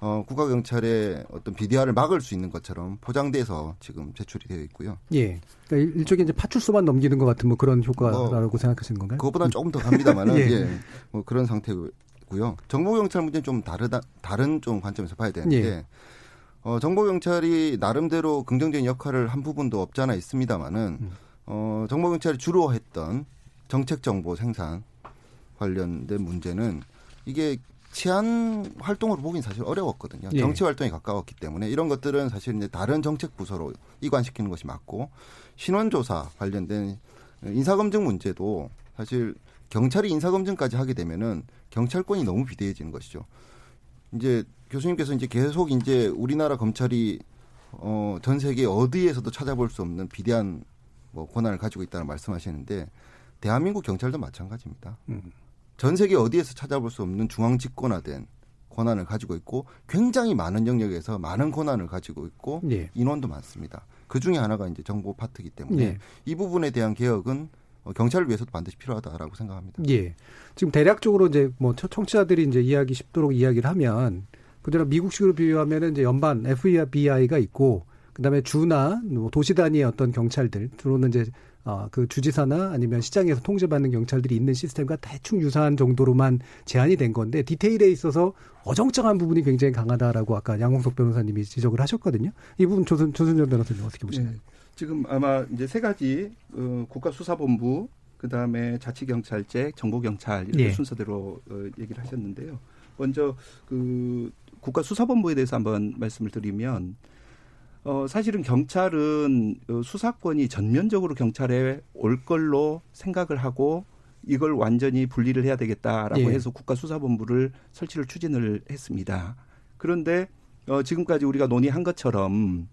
어, 국가경찰의 어떤 비디아를 막을 수 있는 것처럼 포장돼서 지금 제출이 되어 있고요. 예. 그러니까 일종의 이제 파출소만 넘기는 것 같은 뭐 그런 효과라고 뭐, 생각하시는 건가요? 그것보다 는 조금 더 갑니다만은 [LAUGHS] 예. 예. 뭐 그런 상태고요. 정보경찰 문제는 좀 다르다, 다른 좀 관점에서 봐야 되는데 예. 어, 정보경찰이 나름대로 긍정적인 역할을 한 부분도 없잖아 있습니다만은 음. 어, 정보경찰이 주로 했던 정책 정보 생산 관련된 문제는 이게 치안 활동으로 보긴 사실 어려웠거든요. 예. 정치 활동에 가까웠기 때문에 이런 것들은 사실 이제 다른 정책 부서로 이관시키는 것이 맞고 신원조사 관련된 인사검증 문제도 사실 경찰이 인사검증까지 하게 되면은 경찰권이 너무 비대해지는 것이죠. 이제 교수님께서 이제 계속 이제 우리나라 검찰이 어, 전 세계 어디에서도 찾아볼 수 없는 비대한 뭐 권한을 가지고 있다는 말씀하시는데 대한민국 경찰도 마찬가지입니다. 음. 전 세계 어디에서 찾아볼 수 없는 중앙 집권화된 권한을 가지고 있고 굉장히 많은 영역에서 많은 권한을 가지고 있고 예. 인원도 많습니다. 그 중에 하나가 이제 정보 파트이기 때문에 예. 이 부분에 대한 개혁은 어, 경찰을 위해서도 반드시 필요하다라고 생각합니다. 예. 지금 대략적으로 이제 뭐 청취자들이 이제 이야기 쉽도록 이야기를 하면 그대로 미국식으로 비유하면은 이제 연반 FBI가 있고 그다음에 주나 뭐 도시 단위의 어떤 경찰들 주로는 이제 어, 그 주지사나 아니면 시장에서 통제받는 경찰들이 있는 시스템과 대충 유사한 정도로만 제한이 된 건데 디테일에 있어서 어정쩡한 부분이 굉장히 강하다라고 아까 양홍석 변호사님이 지적을 하셨거든요. 이 부분 조순 조순전 변호사님 어떻게 보시나요? 네. 지금 아마 이제 세 가지 어, 국가수사본부 그다음에 자치경찰제, 정보경찰 이렇게 예. 순서대로 어, 얘기를 하셨는데요. 먼저 그 국가수사본부에 대해서 한번 말씀을 드리면 어, 사실은 경찰은 어, 수사권이 전면적으로 경찰에 올 걸로 생각을 하고 이걸 완전히 분리를 해야 되겠다라고 예. 해서 국가수사본부를 설치를 추진을 했습니다. 그런데 어, 지금까지 우리가 논의한 것처럼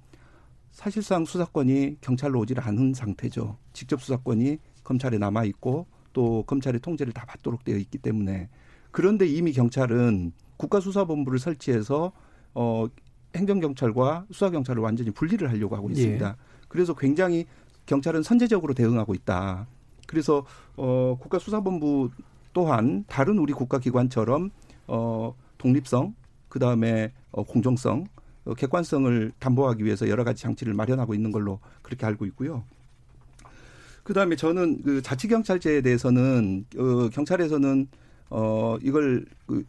사실상 수사권이 경찰로 오질 않은 상태죠. 직접 수사권이 검찰에 남아 있고 또 검찰의 통제를 다 받도록 되어 있기 때문에 그런데 이미 경찰은 국가수사본부를 설치해서 어 행정경찰과 수사경찰을 완전히 분리를 하려고 하고 있습니다. 예. 그래서 굉장히 경찰은 선제적으로 대응하고 있다. 그래서 어 국가수사본부 또한 다른 우리 국가기관처럼 어 독립성 그 다음에 어 공정성 어, 객관성을 담보하기 위해서 여러 가지 장치를 마련하고 있는 걸로 그렇게 알고 있고요. 그 다음에 저는 그 자치경찰제에 대해서는 어 경찰에서는 어 이걸 그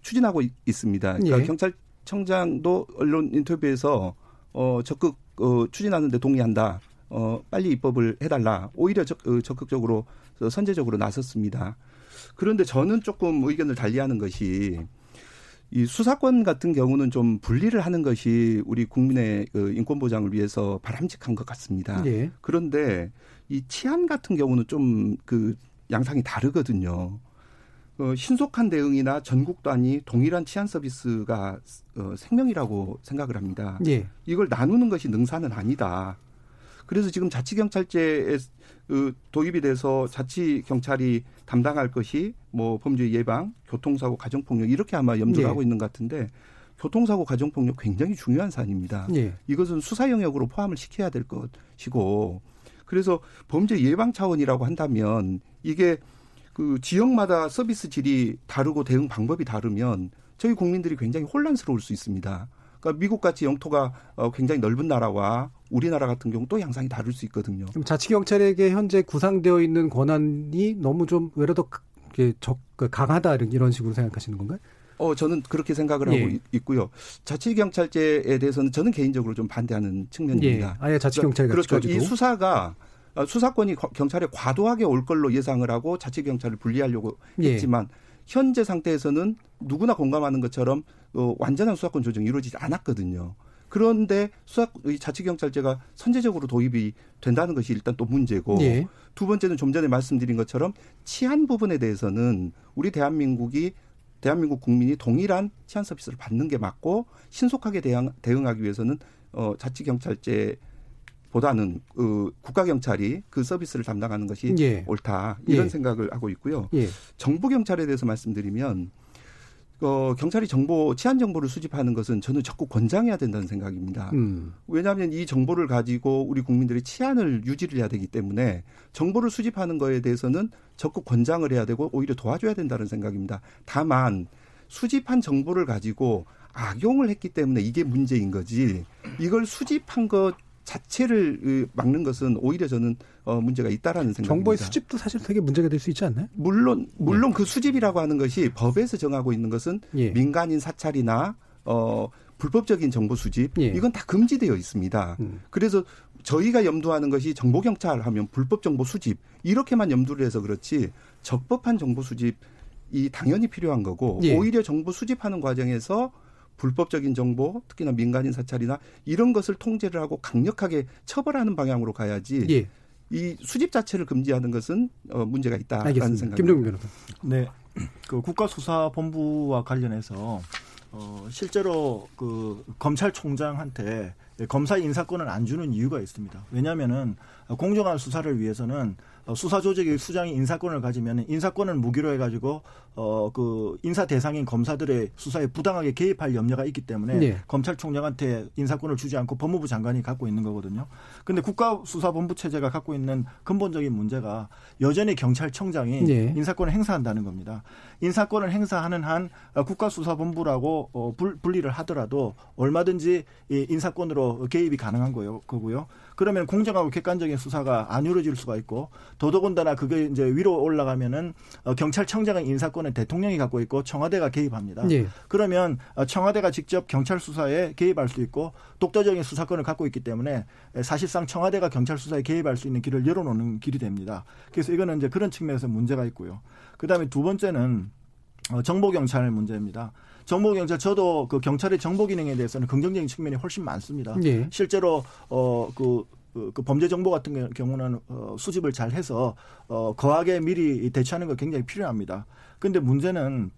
추진하고 있, 습니다 그러니까 예. 경찰 청장도 언론 인터뷰에서 어 적극 어 추진하는데 동의한다. 어 빨리 입법을 해달라. 오히려 적, 어, 적극적으로 선제적으로 나섰습니다. 그런데 저는 조금 의견을 달리하는 것이 이 수사권 같은 경우는 좀 분리를 하는 것이 우리 국민의 그 인권 보장을 위해서 바람직한 것 같습니다. 예. 그런데 이 치안 같은 경우는 좀 그 양상이 다르거든요. 어, 신속한 대응이나 전국 단위 동일한 치안 서비스가 어, 생명이라고 생각을 합니다. 예. 이걸 나누는 것이 능사는 아니다. 그래서 지금 자치경찰제에 그 도입이 돼서 자치경찰이 담당할 것이 뭐 범죄 예방, 교통사고, 가정폭력 이렇게 아마 염두를 예. 하고 있는 것 같은데 교통사고, 가정폭력 굉장히 중요한 사안입니다. 예. 이것은 수사 영역으로 포함을 시켜야 될 것이고 그래서 범죄 예방 차원이라고 한다면 이게 그 지역마다 서비스 질이 다르고 대응 방법이 다르면 저희 국민들이 굉장히 혼란스러울 수 있습니다. 그러니까 미국 같이 영토가 어, 굉장히 넓은 나라와 우리나라 같은 경우 또 양상이 다를 수 있거든요. 그럼 자치 경찰에게 현재 구상되어 있는 권한이 너무 좀 외로도 적그 강하다 이런 식으로 생각하시는 건가요? 어, 저는 그렇게 생각을 예. 하고 있고요. 자치경찰제에 대해서는 저는 개인적으로 좀 반대하는 측면입니다. 예. 아예 자치경찰 그러니까, 그렇죠. 이 수사가 어, 수사권이 경찰에 과도하게 올 걸로 예상을 하고 자치 경찰을 분리하려고 예. 했지만 현재 상태에서는 누구나 공감하는 것처럼 어, 완전한 수사권 조정이 이루어지지 않았거든요. 그런데 수사 자치경찰제가 선제적으로 도입이 된다는 것이 일단 또 문제고 예. 두 번째는 좀 전에 말씀드린 것처럼 치안 부분에 대해서는 우리 대한민국이 대한민국 국민이 동일한 치안 서비스를 받는 게 맞고 신속하게 대응, 대응하기 위해서는 어, 자치경찰제 보다는 그 국가 경찰이 그 서비스를 담당하는 것이 예. 옳다 이런 예. 생각을 하고 있고요. 예. 정부 경찰에 대해서 말씀드리면 어, 경찰이 정보 치안 정보를 수집하는 것은 저는 적극 권장해야 된다는 생각입니다. 음. 왜냐하면 이 정보를 가지고 우리 국민들이 치안을 유지를 해야 되기 때문에 정보를 수집하는 거에 대해서는 적극 권장을 해야 되고 오히려 도와줘야 된다는 생각입니다. 다만 수집한 정보를 가지고 악용을 했기 때문에 이게 문제인 거지 이걸 수집한 것 자체를 막는 것은 오히려 저는 어 문제가 있다라는 생각입니다. 정보의 수집도 사실 되게 문제가 될 수 있지 않나요? 물론 물론 예. 그 수집이라고 하는 것이 법에서 정하고 있는 것은 예. 민간인 사찰이나 어 불법적인 정보 수집 예. 이건 다 금지되어 있습니다. 음. 그래서 저희가 염두하는 것이 정보 경찰 하면 불법 정보 수집 이렇게만 염두를 해서 그렇지 적법한 정보 수집 이 당연히 필요한 거고 예. 오히려 정보 수집하는 과정에서 불법적인 정보, 특히나 민간인 사찰이나 이런 것을 통제를 하고 강력하게 처벌하는 방향으로 가야지. 예. 이 수집 자체를 금지하는 것은 어, 문제가 있다라는 생각입니다. 김정민 변호사. 네, 그 국가수사본부와 관련해서 어, 실제로 그 검찰총장한테 검사 인사권을 안 주는 이유가 있습니다. 왜냐하면은 공정한 수사를 위해서는 어, 수사 조직의 수장이 인사권을 가지면 인사권을 무기로 해가지고 어 그 인사 대상인 검사들의 수사에 부당하게 개입할 염려가 있기 때문에 네. 검찰총장한테 인사권을 주지 않고 법무부 장관이 갖고 있는 거거든요. 근데 국가수사본부 체제가 갖고 있는 근본적인 문제가 여전히 경찰청장이 네. 인사권을 행사한다는 겁니다. 인사권을 행사하는 한 국가수사본부라고 어 분리를 하더라도 얼마든지 이 인사권으로 개입이 가능한 거요, 거고요. 그러면 공정하고 객관적인 수사가 안 이루어질 수가 있고 더더군다나 그게 이제 위로 올라가면은 어, 경찰청장의 인사권은 대통령이 갖고 있고 청와대가 개입합니다. 네. 그러면 어, 청와대가 직접 경찰 수사에 개입할 수 있고 독자적인 수사권을 갖고 있기 때문에 사실상 청와대가 경찰 수사에 개입할 수 있는 길을 열어놓는 길이 됩니다. 그래서 이거는 이제 그런 측면에서 문제가 있고요. 그다음에 두 번째는 어, 정보 경찰 문제입니다. 정보 경찰 저도 그 경찰의 정보 기능에 대해서는 긍정적인 측면이 훨씬 많습니다. 네. 실제로 어그 그, 그 범죄 정보 같은 경우는 어, 수집을 잘 해서 어, 거하게 미리 대처하는 거 굉장히 필요합니다. 근데 문제는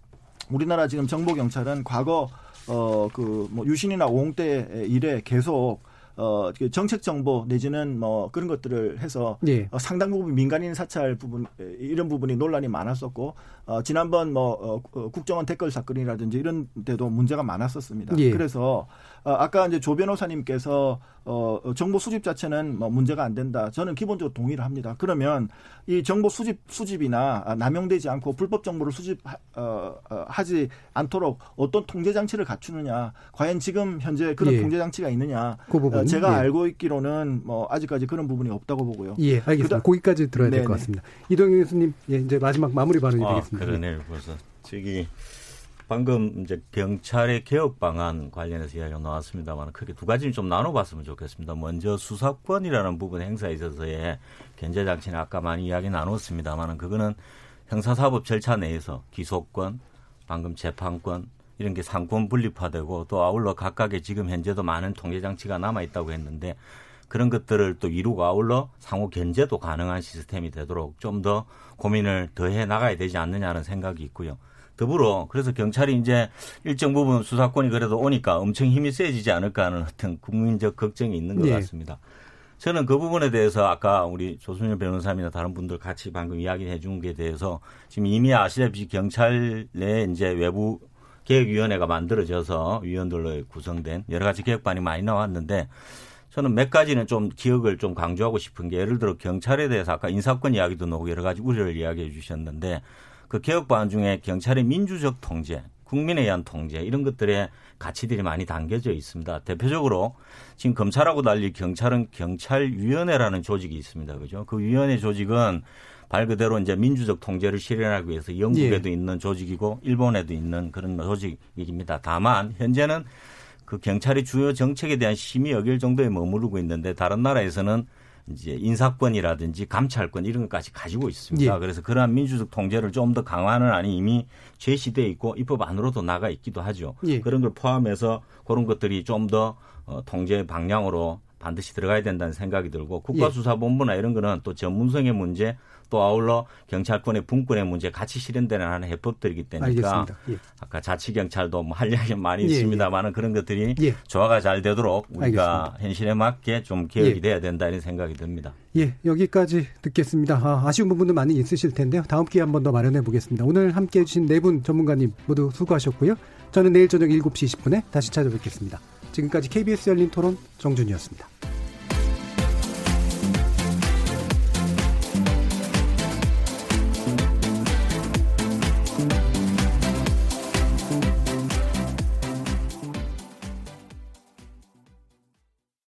우리나라 지금 정보 경찰은 과거 어 그 뭐 유신이나 오홍때 일에 계속 어 정책 정보 내지는 뭐 그런 것들을 해서 예. 어, 상당 부분 민간인 사찰 부분 이런 부분이 논란이 많았었고 어 지난번 뭐 어, 어, 국정원 댓글 사건이라든지 이런 데도 문제가 많았었습니다. 예. 그래서 어, 아까 이제 조 변호사님께서 어, 정보 수집 자체는 뭐 문제가 안 된다. 저는 기본적으로 동의를 합니다. 그러면 이 정보 수집 수집이나 남용되지 않고 불법 정보를 수집 어, 어, 하지 않도록 어떤 통제 장치를 갖추느냐. 과연 지금 현재 그런 예. 통제 장치가 있느냐. 그 부분, 어, 제가 예. 알고 있기로는 뭐 아직까지 그런 부분이 없다고 보고요. 예, 알겠습니다. 그다, 거기까지 들어야 될 것 같습니다. 이동현 교수님, 예, 이제 마지막 마무리 발언이 아, 되겠습니다. 그러네요. 벌써 저기 방금 이제 경찰의 개혁 방안 관련해서 이야기가 나왔습니다만 크게 두 가지는 좀 나눠봤으면 좋겠습니다. 먼저 수사권이라는 부분 행사에 있어서의 견제 장치는 아까 많이 이야기 나눴습니다만 그거는 형사사법 절차 내에서 기소권, 방금 재판권 이런 게 상권 분립화되고 또 아울러 각각의 지금 현재도 많은 통제 장치가 남아 있다고 했는데 그런 것들을 또 이루고 아울러 상호 견제도 가능한 시스템이 되도록 좀 더 고민을 더해 나가야 되지 않느냐는 생각이 있고요. 더불어 그래서 경찰이 이제 일정 부분 수사권이 그래도 오니까 엄청 힘이 세지지 않을까 하는 어떤 국민적 걱정이 있는 것 네. 같습니다. 저는 그 부분에 대해서 아까 우리 조순일 변호사님이나 다른 분들 같이 방금 이야기해 준 게 대해서 지금 이미 아시다시피 경찰 내 이제 외부 개혁위원회가 만들어져서 위원들로 구성된 여러 가지 개혁반이 많이 나왔는데 저는 몇 가지는 좀 기억을 좀 강조하고 싶은 게 예를 들어 경찰에 대해서 아까 인사권 이야기도 나오고 여러 가지 우려를 이야기해 주셨는데 그 개혁 방안 중에 경찰의 민주적 통제, 국민에 의한 통제 이런 것들의 가치들이 많이 담겨져 있습니다. 대표적으로 지금 검찰하고 달리 경찰은 경찰위원회라는 조직이 있습니다. 그죠? 그 위원회 조직은 말 그대로 이제 민주적 통제를 실현하기 위해서 영국에도 예. 있는 조직이고 일본에도 있는 그런 조직입니다. 다만 현재는 그 경찰의 주요 정책에 대한 심의 여길 정도에 머무르고 있는데 다른 나라에서는 이제 인사권이라든지 감찰권 이런 것까지 가지고 있습니다. 예. 그래서 그러한 민주적 통제를 좀 더 강화하는 안이 이미 제시돼 있고 입법 안으로도 나가 있기도 하죠. 예. 그런 걸 포함해서 그런 것들이 좀더 어, 통제 방향으로 반드시 들어가야 된다는 생각이 들고 국가수사본부나 이런 거는 또 전문성의 문제 또 아울러 경찰권의 분권의 문제 같이 실현되는 하는 해법들이기 때문에 예. 아까 자치 경찰도 뭐 할 이야기 많이 예, 있습니다만은 예. 그런 것들이 예. 조화가 잘 되도록 우리가 알겠습니다. 현실에 맞게 좀 개혁이 예. 돼야 된다 이런 생각이 듭니다. 예, 여기까지 듣겠습니다. 아, 쉬운 부분도 많이 있으실 텐데요. 다음 기회에 한 번 더 마련해 보겠습니다. 오늘 함께 해주신 네 분 전문가님 모두 수고하셨고요. 저는 내일 저녁 7시 20분에 다시 찾아뵙겠습니다. 지금까지 KBS 열린 토론 정준이었습니다.